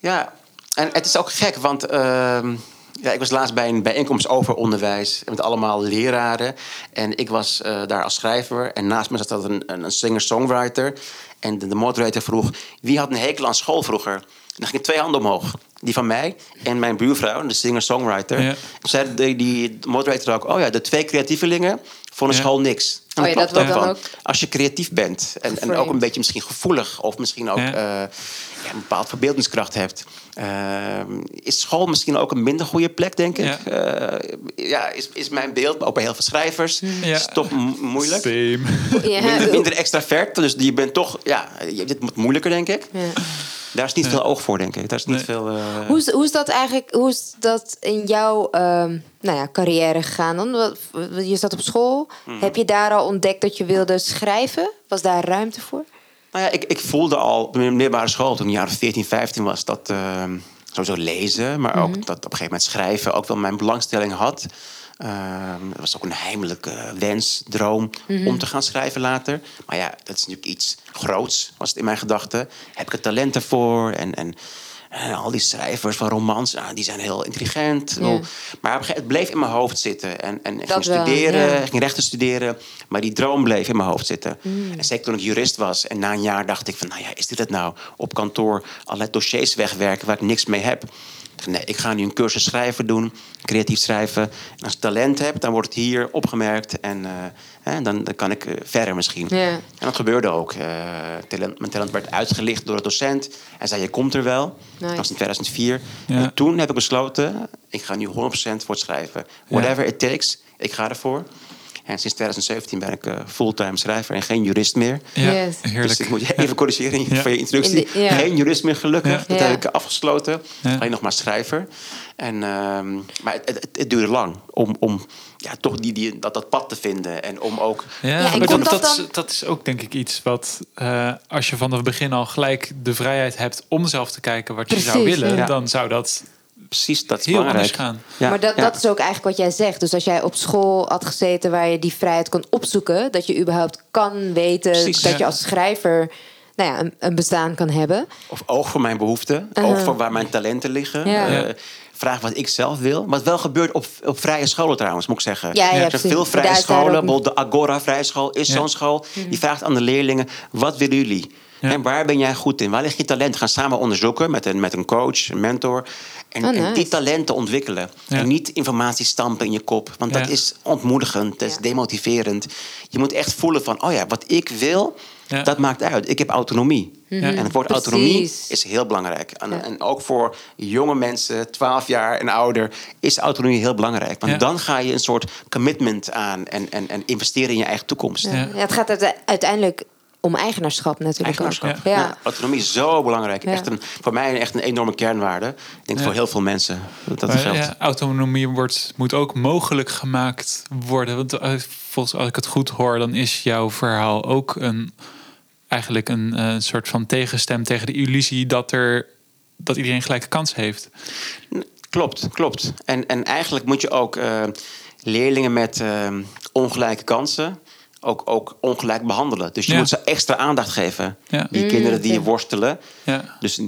S7: Ja, en het is ook gek, want ehm, ja, ik was laatst bij een bijeenkomst over onderwijs met allemaal leraren. En ik was eh, daar als schrijver en naast me zat een, een, singer-songwriter. En de, de moderator vroeg, wie had een hekel aan school vroeger? En dan gingen twee handen omhoog. Die van mij en mijn buurvrouw, de singer-songwriter.
S2: Ja.
S7: Toen zei de, die moderator ook, oh ja, de twee creatievelingen vonden
S2: Ja.
S7: school niks. En
S3: Oh ja,
S7: klopt
S3: dat wordt
S7: ook
S3: dan
S7: van.
S3: ook
S7: Als je creatief bent en, en ook een beetje misschien gevoelig of misschien ook
S2: Ja.
S7: eh, ja, een bepaald verbeeldingskracht hebt, eh, is school misschien ook een minder goede plek, denk ik.
S2: Ja.
S7: Eh, ja, is, is mijn beeld, maar ook bij heel veel schrijvers,
S2: Ja.
S7: is toch mo- moeilijk.
S2: Same.
S7: Minder, minder extravert, dus je bent toch, ja, je- dit moet moeilijker, denk ik. Daar is niet veel oog voor, denk ik. Daar is niet
S2: Nee.
S7: veel. eh,
S3: Hoe, is, hoe is dat eigenlijk, hoe is dat in jouw ehm, nou ja, carrière gegaan dan? Je zat op school.
S7: Mhm.
S3: Heb je daar al ontdekt dat je wilde schrijven? Was daar ruimte voor?
S7: Nou ja, ik, ik voelde al op de middelbare school, toen ik jaren 14, 15 was, dat uh, sowieso lezen, maar ook dat op een gegeven moment schrijven ook wel mijn belangstelling had. Uh, het was ook een heimelijke wens, droom om te gaan schrijven later. Maar ja, dat is natuurlijk iets groots, was het in mijn gedachten. Heb ik er talent ervoor? En, en en al die schrijvers van romans, nou, die zijn heel intelligent. Maar het bleef in mijn hoofd zitten. En, en ik ging
S3: wel,
S7: studeren,
S3: ja.
S7: ging rechten studeren. Maar die droom bleef in mijn hoofd zitten.
S3: Mm.
S7: En zeker toen ik jurist was. En na een jaar dacht ik van, nou ja, is dit het nou? Op kantoor allerlei dossiers wegwerken waar ik niks mee heb. Nee, ik ga nu een cursus schrijven doen, creatief schrijven. En als ik talent heb, dan wordt het hier opgemerkt. En eh, hè, dan, dan kan ik eh, verder misschien.
S3: Ja.
S7: En dat gebeurde ook. Eh, talent, mijn talent werd uitgelicht door de docent. Hij zei, je komt er wel.
S3: Nice.
S7: Dat was in 2004.
S2: Ja.
S7: En toen heb ik besloten, ik ga nu 100% voor het schrijven. Whatever it takes, ik ga ervoor. En sinds 2017 ben ik eh, fulltime schrijver en geen jurist meer.
S2: Ja,
S3: Yes.
S2: heerlijk.
S7: Dus ik moet je even corrigeren in je-
S2: Ja.
S7: van je introductie.
S3: In de- ja.
S7: Geen jurist meer, gelukkig.
S2: Ja.
S7: Dat
S3: Ja.
S7: heb ik afgesloten.
S2: Ja.
S7: Alleen nog maar schrijver. En, ehm, maar het, het, het duurde lang om, om ja, toch die, die, dat, dat pad te vinden. En om ook...
S2: Ja,
S3: en
S2: maar dat,
S3: dat
S2: dat, is,
S3: dan-
S2: dat is ook denk ik iets wat eh, als je vanaf het begin al gelijk de vrijheid hebt om zelf te kijken wat je zou willen,
S7: ja.
S2: dan zou dat
S7: Precies, dat is
S2: heel
S7: belangrijk.
S2: anders gaan.
S7: Ja,
S3: maar dat,
S7: ja.
S3: dat is ook eigenlijk wat jij zegt. Dus als jij op school had gezeten waar je die vrijheid kon opzoeken, dat je überhaupt kan weten
S7: Precies,
S3: dat
S2: ja.
S3: je als schrijver nou ja, een, een bestaan kan hebben.
S7: Of oog voor mijn behoeften.
S3: Uh-huh.
S7: Oog voor waar mijn talenten liggen.
S3: Ja.
S7: Eh, vraag wat ik zelf wil. Wat wel gebeurt op, op vrije scholen trouwens, moet ik zeggen.
S3: Ja, ja,
S7: er zijn veel vrije scholen.
S3: ook-
S7: Bijvoorbeeld de Agora Vrije School is
S2: Ja.
S7: zo'n school. Die vraagt aan de leerlingen, wat willen jullie?
S2: Ja.
S7: En waar ben jij goed in? Waar ligt je talent? Gaan samen onderzoeken met een, met een coach, een mentor. En,
S3: Oh,
S7: en die talenten ontwikkelen.
S2: Ja.
S7: En niet informatie stampen in je kop. Want dat is ontmoedigend, dat is
S3: Ja.
S7: demotiverend. Je moet echt voelen van, oh ja, wat ik wil,
S2: Ja.
S7: dat maakt uit. Ik heb autonomie.
S2: Ja.
S7: En het woord
S3: Precies.
S7: autonomie is heel belangrijk. En,
S3: Ja.
S7: en ook voor jonge mensen, 12 jaar en ouder, is autonomie heel belangrijk. Want
S2: Ja.
S7: dan ga je een soort commitment aan en, en, en investeren in je eigen toekomst.
S3: Ja. Ja, het gaat uite- uiteindelijk om eigenaarschap natuurlijk
S7: Eigenaarschap.
S3: ook. Ja.
S7: Ja, autonomie is zo belangrijk.
S3: Ja.
S7: Echt een, voor mij echt een enorme kernwaarde. Ik denk
S2: Ja.
S7: voor heel veel mensen dat dat
S2: Maar,
S7: geldt.
S2: ja, autonomie wordt, moet ook mogelijk gemaakt worden. Want eh, volgens als ik het goed hoor, dan is jouw verhaal ook een, eigenlijk een eh, soort van tegenstem tegen de illusie dat, er, dat iedereen gelijke kans heeft.
S7: Klopt, klopt. En, en eigenlijk moet je ook eh, leerlingen met ongelijke kansen ook, ook ongelijk behandelen. Dus je
S2: Ja.
S7: moet ze extra aandacht geven.
S2: Ja.
S7: Die kinderen die
S3: ja.
S7: worstelen.
S2: Ja.
S7: Dus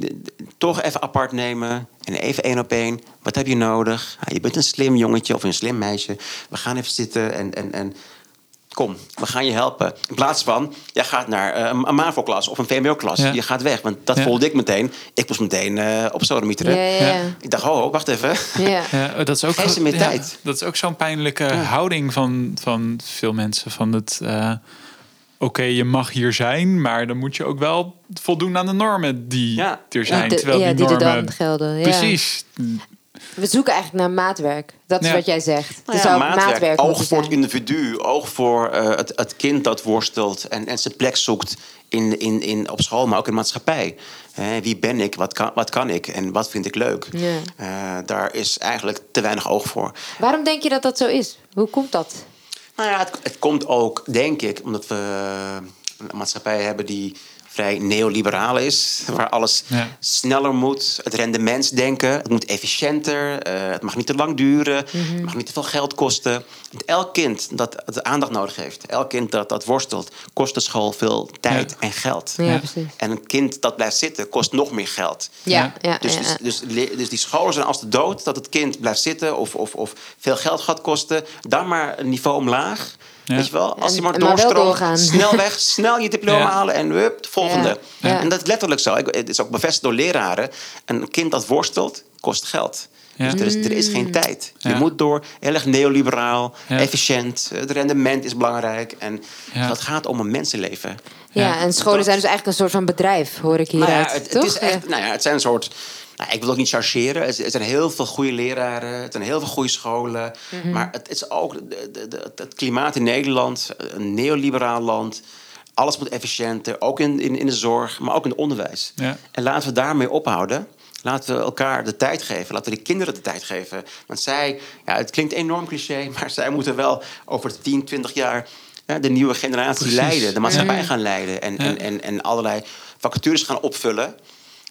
S7: toch even apart nemen en even één op één. Wat heb je nodig? Je bent een slim jongetje of een slim meisje. We gaan even zitten en, en, en kom, we gaan je helpen. In plaats van, jij gaat naar eh, een MAVO-klas of een VMBO-klas.
S2: Ja.
S7: Je gaat weg, want dat
S2: Ja.
S7: voelde ik meteen. Ik was meteen eh, op sodemieteren.
S3: Ja, ja, ja.
S7: Ik dacht, oh, wacht even.
S3: Ja. [LAUGHS]
S2: Ja, dat is ook,
S7: Geef ze meer
S2: ja,
S7: tijd.
S2: dat is ook zo'n pijnlijke houding van, van veel mensen. Van het, eh, oké, je mag hier zijn, maar dan moet je ook wel voldoen aan de normen die
S7: Ja.
S2: er zijn.
S3: De-
S2: terwijl
S3: ja,
S2: die,
S3: die er
S2: normen,
S3: dan gelden. Ja.
S2: Precies.
S3: We zoeken eigenlijk naar maatwerk. Dat is
S2: Ja.
S3: wat jij zegt. Er
S7: ja,
S3: zou
S7: maatwerk,
S3: maatwerk
S7: oog voor het individu, oog voor eh, het, het kind dat worstelt en, en zijn plek zoekt in, in, in, op school, maar ook in de maatschappij. Hè, wie ben ik, wat kan, wat kan ik en wat vind ik leuk?
S3: Ja.
S7: Eh, daar is eigenlijk te weinig oog voor.
S3: Waarom denk je dat dat zo is? Hoe komt dat?
S7: Nou ja, het, het komt ook, denk ik, omdat we een maatschappij hebben die vrij neoliberaal is. Waar alles
S2: Ja.
S7: sneller moet. Het rendementsdenken. Het moet efficiënter. eh, het mag niet te lang duren.
S3: Mhm.
S7: Het mag niet te veel geld kosten. Want elk kind dat het aandacht nodig heeft. Elk kind dat, dat worstelt. Kost de school veel tijd
S2: Ja.
S7: en geld.
S3: Ja.
S7: En een kind dat blijft zitten kost nog meer geld.
S3: Ja, ja,
S7: Dus, dus, dus, dus die scholen zijn als de dood dat het kind blijft zitten of, of, of veel geld gaat kosten. Dan maar een niveau omlaag.
S2: Ja.
S7: Weet je wel, als
S3: En-
S7: je maar doorstroomt, [LAUGHS] snel weg, snel je diploma
S2: Ja.
S7: halen en hup, de volgende.
S3: Ja. Ja.
S7: En dat is letterlijk zo. Ik- Het is ook bevestigd door leraren. Een kind dat worstelt, kost geld.
S2: Ja.
S7: Dus er is, er is
S3: Mm.
S7: geen tijd. Je moet door, heel erg neoliberaal,
S2: Ja.
S7: efficiënt. Het rendement is belangrijk. En
S2: Ja.
S7: dat gaat om een mensenleven.
S3: Ja,
S2: Ja.
S3: en scholen zijn dus eigenlijk een soort van bedrijf, hoor ik
S7: Nou
S3: hieruit.
S7: ja, het, het
S3: toch?
S7: is echt, nou ja, het zijn een soort. Nou, ik wil ook niet chargeren. Er er zijn heel veel goede leraren. Het zijn heel veel goede scholen.
S3: Mhm.
S7: Maar het is ook de, de, de- het klimaat in Nederland. Een neoliberaal land. Alles moet efficiënter. Ook in, in, in de zorg, maar ook in het onderwijs.
S2: Ja.
S7: En laten we daarmee ophouden. Laten we elkaar de tijd geven. Laten we de kinderen de tijd geven. Want zij, ja, het klinkt enorm cliché, [LAUGHS] maar zij moeten wel over 10, 20 jaar hè, de nieuwe generatie
S2: Precies.
S7: leiden, de maatschappij
S2: Ja.
S7: gaan leiden en, en, en, en allerlei vacatures gaan opvullen.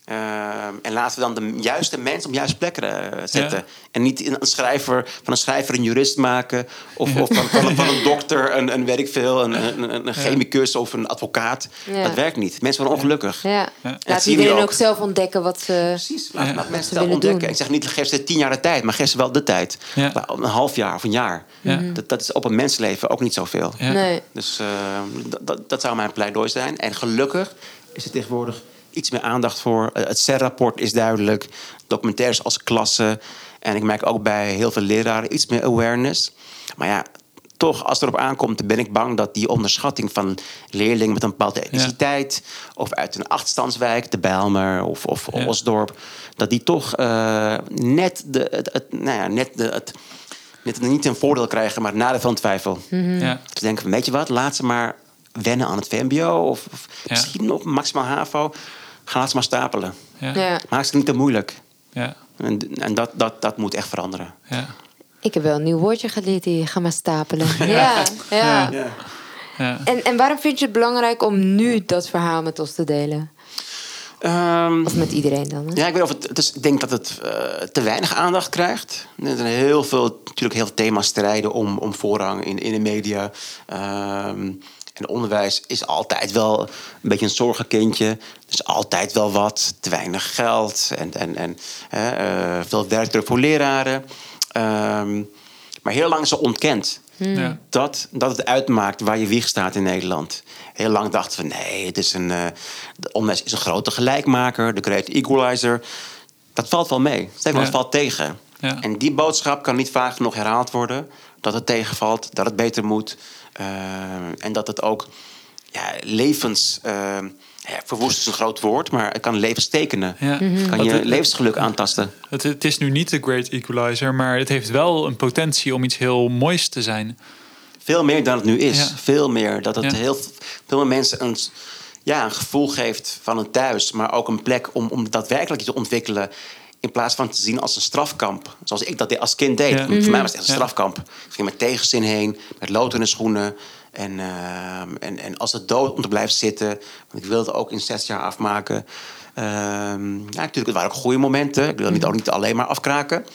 S7: Ehm, en laten we dan de juiste mensen op juiste plekken eh, zetten.
S2: Ja.
S7: En niet een schrijver, van een schrijver een jurist maken. Of, of van, van, van een dokter een, een veel, een, een, een chemicus of een advocaat.
S3: Ja.
S7: Dat werkt niet. Mensen worden ongelukkig.
S3: Laat iedereen
S7: ook.
S3: ook zelf ontdekken wat ze...
S7: Precies, laat,
S2: Ja.
S7: laat mensen
S3: Ze
S7: wel
S3: willen
S7: ontdekken.
S3: doen.
S7: Ik zeg niet, geef ze tien jaar de tijd, maar geef ze wel de tijd. Een half jaar of een jaar.
S2: Ja.
S7: Dat, dat is op een mensleven ook niet zoveel.
S2: Ja.
S3: Nee.
S7: Dus eh, dat, dat, zou mijn pleidooi zijn. En gelukkig is er tegenwoordig iets meer aandacht voor. Eh, het CER-rapport is duidelijk. Documentaires als klasse. En ik merk ook bij heel veel leraren iets meer awareness. Maar ja, toch, als het erop aankomt, ben ik bang dat die onderschatting van leerlingen met een bepaalde etniciteit. of uit een achterstandswijk, de Bijlmer of, of
S2: Ja.
S7: Osdorp. dat die toch eh, net, de, het, het- nou ja, net, de, het, net niet een voordeel krijgen, maar nadeel van twijfel.
S2: Ja.
S7: Ze denken van, weet je wat, laat ze maar wennen aan het VMBO... of, of
S2: Ja.
S7: misschien nog maximaal HAVO. Ga ze maar stapelen.
S2: Ja.
S3: Ja.
S7: Maak ze niet te moeilijk.
S2: Ja.
S7: En, en dat, dat, dat moet echt veranderen.
S2: Ja.
S3: Ik heb wel een nieuw woordje geleerd hier. Ga maar stapelen. [LAUGHS] Ja, ja.
S2: Ja. Ja.
S3: En, en waarom vind je het belangrijk om nu dat verhaal met ons te delen?
S7: Ehm,
S3: Of met iedereen dan? Hè?
S7: ja, ik, weet of het, het is, ik denk dat het eh, te weinig aandacht krijgt. Er zijn heel veel, natuurlijk heel veel thema's strijden om, om voorrang in, in de media. Ehm, en onderwijs is altijd wel een beetje een zorgenkindje. Is altijd wel wat, te weinig geld en, en, en hè, eh, veel werkdruk voor leraren. Ehm, maar heel lang is het ontkend.
S2: Ja.
S7: Dat, dat het uitmaakt waar je wieg staat in Nederland. Heel lang dachten we, nee, het is een, eh de onderwijs is een grote gelijkmaker, de great equalizer. Dat valt wel mee. Maar,
S2: Ja.
S7: het valt tegen.
S2: Ja.
S7: En die boodschap kan niet vaak genoeg herhaald worden. Dat het tegenvalt, dat het beter moet. Eh, en dat het ook ja, levens... eh, ja, verwoest is een groot woord, maar het kan levens tekenen.
S2: Ja.
S7: Kan je levensgeluk aantasten.
S2: Het, het is nu niet de Great Equalizer, maar het heeft wel een potentie om iets heel moois te zijn.
S7: Veel meer dan het nu is.
S2: Ja.
S7: Veel meer. Dat het heel veel meer mensen een, ja, een gevoel geeft van een thuis, maar ook een plek om, om daadwerkelijk te ontwikkelen. In plaats van te zien als een strafkamp. Zoals ik dat als kind deed.
S2: Ja.
S7: Voor mij was het echt een strafkamp. Ik ging met tegenzin heen, met lood in de schoenen. En, ehm, en, en als het dood om te blijven zitten. Want ik wilde het ook in zes jaar afmaken. Ehm, ja, natuurlijk, het waren ook goede momenten. Ik wil niet, ook niet alleen maar afkraken.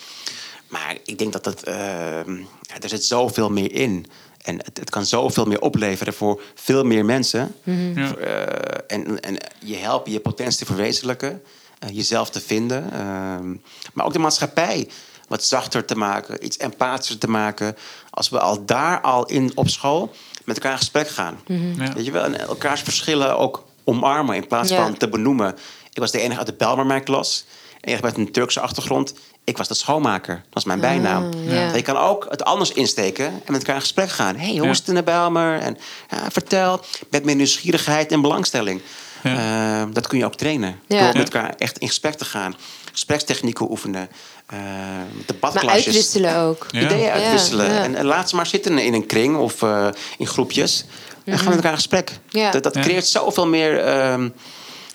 S7: Maar ik denk dat het, ehm, ja, er zit zoveel meer in. En het, het kan zoveel meer opleveren voor veel meer mensen.
S2: Ja.
S7: Eh, en, en je helpen je potentie te verwezenlijken. Eh, jezelf te vinden. ehm, maar ook de maatschappij wat zachter te maken. Iets empathischer te maken. Als we al daar al in op school met elkaar in gesprek gaan.
S2: Ja.
S7: Weet je wel? En elkaars verschillen ook omarmen in plaats
S3: Ja.
S7: van te benoemen. Ik was de enige uit de Bijlmer mijn klas. Enige met een Turkse achtergrond. Ik was de schoonmaker. Dat was mijn bijnaam.
S3: Ja.
S7: Je kan ook het anders insteken en met elkaar in gesprek gaan. hey, hoe is het in de Bijlmer? En ja, vertel. Met meer nieuwsgierigheid en belangstelling.
S2: Ja.
S7: Eh, dat kun je ook trainen.
S3: Ja.
S7: Door met elkaar echt in gesprek te gaan. Gesprekstechnieken oefenen. eh
S3: Maar
S7: debatklasjes.
S3: uitwisselen ook.
S2: Ja.
S7: Ideeën uitwisselen.
S3: Ja, ja.
S7: En, en laat ze maar zitten in een kring of eh, in groepjes. En gaan met elkaar in gesprek.
S3: Ja.
S7: Dat, dat
S2: Ja.
S7: creëert zoveel meer ehm,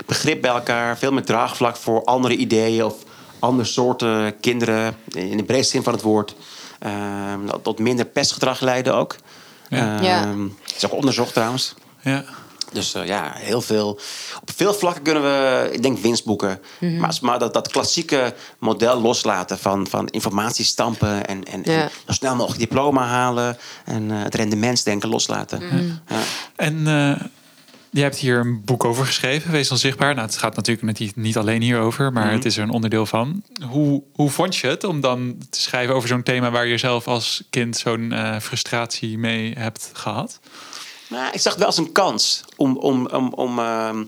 S7: begrip bij elkaar. Veel meer draagvlak voor andere ideeën of andere soorten kinderen. In de breedste zin van het woord. Ehm, dat tot minder pestgedrag leiden ook.
S2: Ja.
S3: Ja.
S7: Ehm, Het is ook onderzocht trouwens.
S2: Ja.
S7: Dus eh, ja, heel veel. Op veel vlakken kunnen we, ik denk, winst boeken. Maar, als we maar dat, dat klassieke model loslaten van, van informatie stampen en, en,
S3: Ja.
S7: en zo snel mogelijk diploma halen en eh, het rendementsdenken loslaten. Ja.
S2: En eh, je hebt hier een boek over geschreven, Wees onzichtbaar. Nou, het gaat natuurlijk niet, niet alleen hierover, maar het is er een onderdeel van. Hoe, hoe vond je het om dan te schrijven over zo'n thema waar je zelf als kind zo'n eh, frustratie mee hebt gehad?
S7: Nou, ik zag het wel als een kans om, om, om, om, ehm,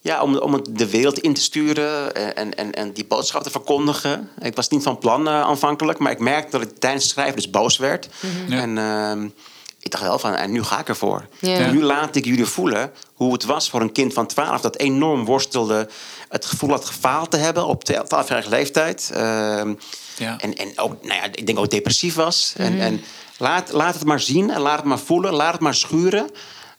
S7: ja, om, om het de wereld in te sturen en, en, en die boodschap te verkondigen. Ik was niet van plan eh, aanvankelijk, maar ik merkte dat ik tijdens het schrijven dus boos werd.
S2: Ja.
S7: En ehm, ik dacht wel van, en nu ga ik ervoor.
S3: Ja.
S7: Nu laat ik jullie voelen hoe het was voor een kind van 12 dat enorm worstelde, het gevoel had gefaald te hebben op 12-jarige leeftijd. Ehm,
S2: Ja.
S7: en, en ook, nou ja, ik denk ook depressief was. En, en laat, laat het maar zien en laat het maar voelen. Laat het maar schuren.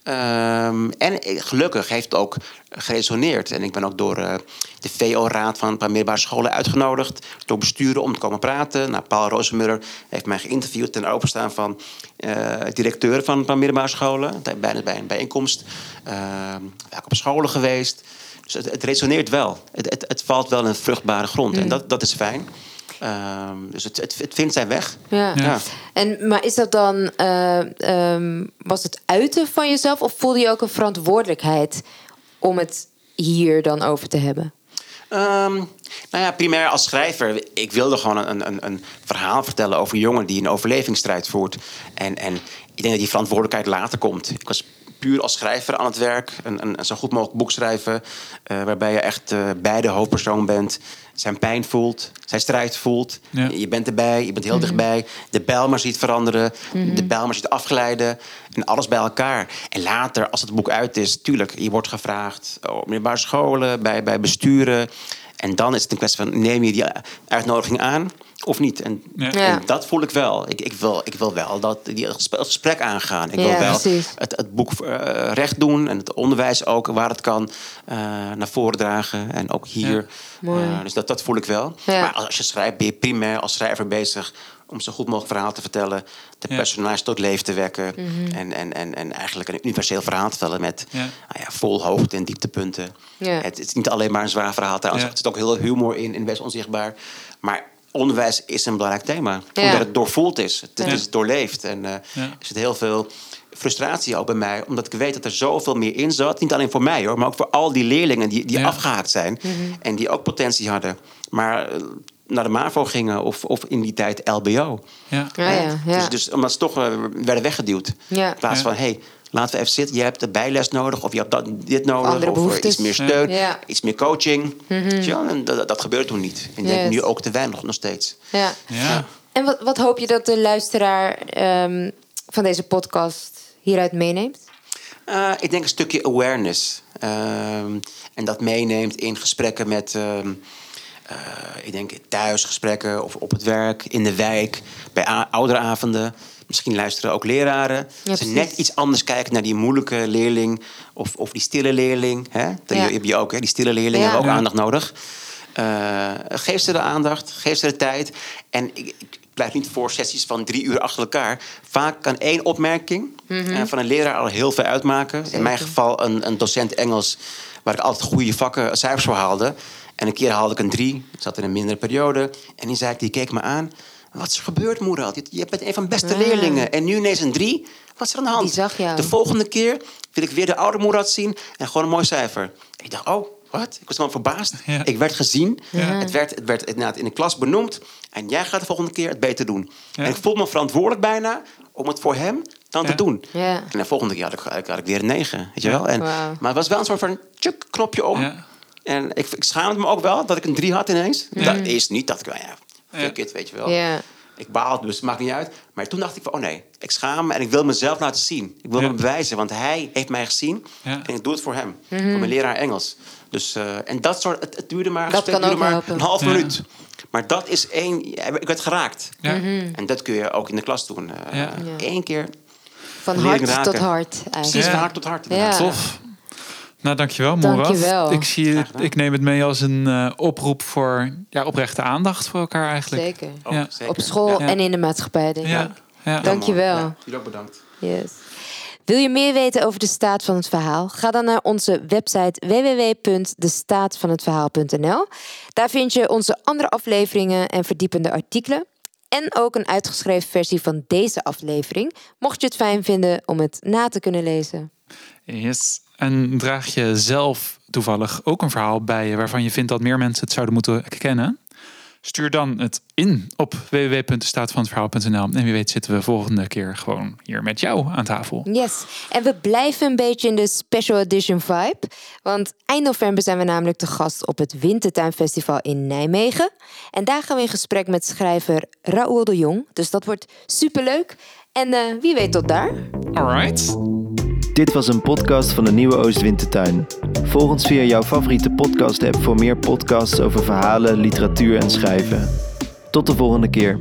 S7: Ehm, en eh, gelukkig heeft het ook geresoneerd. En ik ben ook door eh, de VO-raad van een paar middelbare scholen uitgenodigd. Door besturen om te komen praten. Nou, Paul Rozenmuller heeft mij geïnterviewd ten openstaan van uh, directeuren van een paar middelbare scholen. Bijna bij een bijeenkomst. Uh, ook op scholen geweest. Dus het, het resoneert wel. Het, het, het, valt wel in vruchtbare grond. En dat, dat is fijn. Um, dus het, het, het, vindt zijn weg.
S3: Ja. ja. En, maar is dat dan, uh, um, was het uiten van jezelf of voelde je ook een verantwoordelijkheid om het hier dan over te hebben?
S7: Um, nou ja, primair als schrijver. Ik wilde gewoon een, een, een verhaal vertellen over een jongen die een overlevingsstrijd voert. En, en ik denk dat die verantwoordelijkheid later komt. Ik was puur als schrijver aan het werk. Een, een, een zo goed mogelijk boek schrijven. Uh, waarbij je echt uh, bij de hoofdpersoon bent. Zijn pijn voelt, zijn strijd voelt. Ja. Je bent erbij, je bent heel mm -hmm. dichtbij. De Bijlmer ziet veranderen, mm -hmm. de Bijlmer ziet afglijden. En alles bij elkaar. En later, als het boek uit is, tuurlijk, je wordt gevraagd op middelbare scholen, bij, bij besturen. En dan is het een kwestie van neem je die uitnodiging aan of niet? En, ja. en dat voel ik wel. Ik, ik, wil, ik wil wel dat die gesprek aangaan. Ik wil wel het, het boek uh, recht doen en het onderwijs ook waar het kan uh, naar voren dragen. En ook hier. Uh, dus dat, dat voel ik wel. Maar als je schrijft, ben je primair als schrijver bezig om zo goed mogelijk verhaal te vertellen, de personage tot leven te wekken mm -hmm. en, en, en, en eigenlijk een universeel verhaal te vertellen met ja. Nou ja, vol hoogte- en dieptepunten. Ja. Het, het, is niet alleen maar een zwaar verhaal, trouwens. Ja. Er zit ook heel veel humor in, in Best Onzichtbaar. Maar onderwijs is een belangrijk thema. Omdat het doorvoeld is, het is doorleefd. En uh, er zit heel veel frustratie ook bij mij, omdat ik weet dat er zoveel meer in zat. Niet alleen voor mij hoor, maar ook voor al die leerlingen die, die afgehaakt zijn mm -hmm. en die ook potentie hadden. Maar naar de MAVO gingen of, of in die tijd LBO.
S3: Ja. Ja, ja, ja.
S7: Dus, dus omdat ze toch uh, werden weggeduwd.
S3: Ja.
S7: In plaats van, hé, hey, laten we even zitten. Je hebt de bijles nodig of je hebt dat, dit nodig.
S3: Andere
S7: of
S3: behoeftes.
S7: iets meer steun,
S3: Ja.
S7: iets meer coaching.
S3: Mhm.
S7: Ja, en dat, dat gebeurt toen niet. En ik denk
S3: Yes.
S7: nu ook te weinig nog steeds.
S3: Ja.
S2: Ja.
S3: En wat, wat hoop je dat de luisteraar ehm, van deze podcast hieruit meeneemt?
S7: Uh, ik denk een stukje awareness. Ehm, en dat meeneemt in gesprekken met... ehm, uh, ik denk thuisgesprekken of op het werk, in de wijk, bij ouderavonden. Misschien luisteren ook leraren.
S3: Ja,
S7: dat ze net iets anders kijken naar die moeilijke leerling of, of die stille leerling. Hè? Dat
S3: Ja.
S7: heb je ook, hè? die stille leerlingen
S3: Ja.
S7: hebben ook aandacht nodig. Uh, geef ze de aandacht, geef ze de tijd. En ik, ik pleit niet voor sessies van drie uur achter elkaar. Vaak kan één opmerking eh, van een leraar al heel veel uitmaken. In mijn geval een, een docent Engels, waar ik altijd goede vakken, cijfers voor haalde. En een keer haalde ik een drie, ik zat in een mindere periode. En die zei, die keek me aan. Wat is er gebeurd, Moerad? Je- Je bent een van de beste leerlingen. En nu ineens een drie? Wat is er aan de hand?
S3: Die zag jou.
S7: De volgende keer wil ik weer de oude Moerad zien en gewoon een mooi cijfer. Ik dacht, oh, wat? Ik was helemaal verbaasd.
S2: Ja.
S7: Ik werd gezien. Het werd, het werd inderdaad in de klas benoemd. En jij gaat de volgende keer het beter doen.
S2: Ja.
S7: En ik voelde me verantwoordelijk bijna om het voor hem dan
S2: Ja.
S7: te doen.
S3: Ja.
S7: En de volgende keer had ik, had ik weer een negen. Weet je wel? En. Maar het was wel een soort van tjuk, knopje om. En ik, ik schaamde me ook wel dat ik een drie had ineens. Dat is niet dat ik, nou ja, fuck
S2: Ja.
S7: it, weet je wel.
S3: Ja.
S7: Ik baalde, dus het maakt niet uit. Maar toen dacht ik van, oh nee, ik schaam me en ik wil mezelf laten zien. Ik wil
S2: Ja.
S7: me bewijzen, want hij heeft mij gezien.
S2: Ja.
S7: En ik doe het voor hem. Voor mijn leraar Engels. Dus, eh, en dat soort, het, het duurde maar,
S3: Mhm. Dat
S7: gesprek
S3: kan
S7: duurde
S3: ook
S7: maar
S3: helpen.
S7: een half
S2: Ja.
S7: minuut. Maar dat is één, ik werd geraakt.
S2: Ja.
S3: Mhm.
S7: En dat kun je ook in de klas doen. Eh,
S2: Ja.
S7: Eén keer,
S3: Van hart tot hart
S7: precies
S3: eigenlijk.
S2: Ja.
S7: van hart tot hart.
S2: Tof. Nou, dankjewel, Moerad.
S3: Dankjewel.
S2: Ik, zie het, ik neem het mee als een eh, oproep voor ja, oprechte aandacht voor elkaar eigenlijk.
S3: Zeker.
S7: Oh,
S2: Ja.
S7: zeker.
S3: Op school
S2: Ja.
S3: en in de maatschappij, denk ik.
S2: Ja. Ja.
S3: Dankjewel.
S7: Ja, jullie ook bedankt.
S3: Yes. Wil je meer weten over de staat van het verhaal? Ga dan naar onze website www.destaatvanhetverhaal.nl. Daar vind je onze andere afleveringen en verdiepende artikelen. En ook een uitgeschreven versie van deze aflevering, mocht je het fijn vinden om het na te kunnen lezen.
S2: Yes. En draag je zelf toevallig ook een verhaal bij je waarvan je vindt dat meer mensen het zouden moeten kennen? Stuur dan het in op www.staatvanhetverhaal.nl. En wie weet zitten we volgende keer gewoon hier met jou aan tafel.
S3: Yes. En we blijven een beetje in de special edition vibe. Want eind november zijn we namelijk te gast op het Wintertuinfestival in Nijmegen. En daar gaan we in gesprek met schrijver Raoul de Jong. Dus dat wordt superleuk. En eh, wie weet tot daar.
S2: Alright.
S1: Dit was een podcast van de Nieuwe Oostwintertuin. Volg ons via jouw favoriete podcast-app voor meer podcasts over verhalen, literatuur en schrijven. Tot de volgende keer.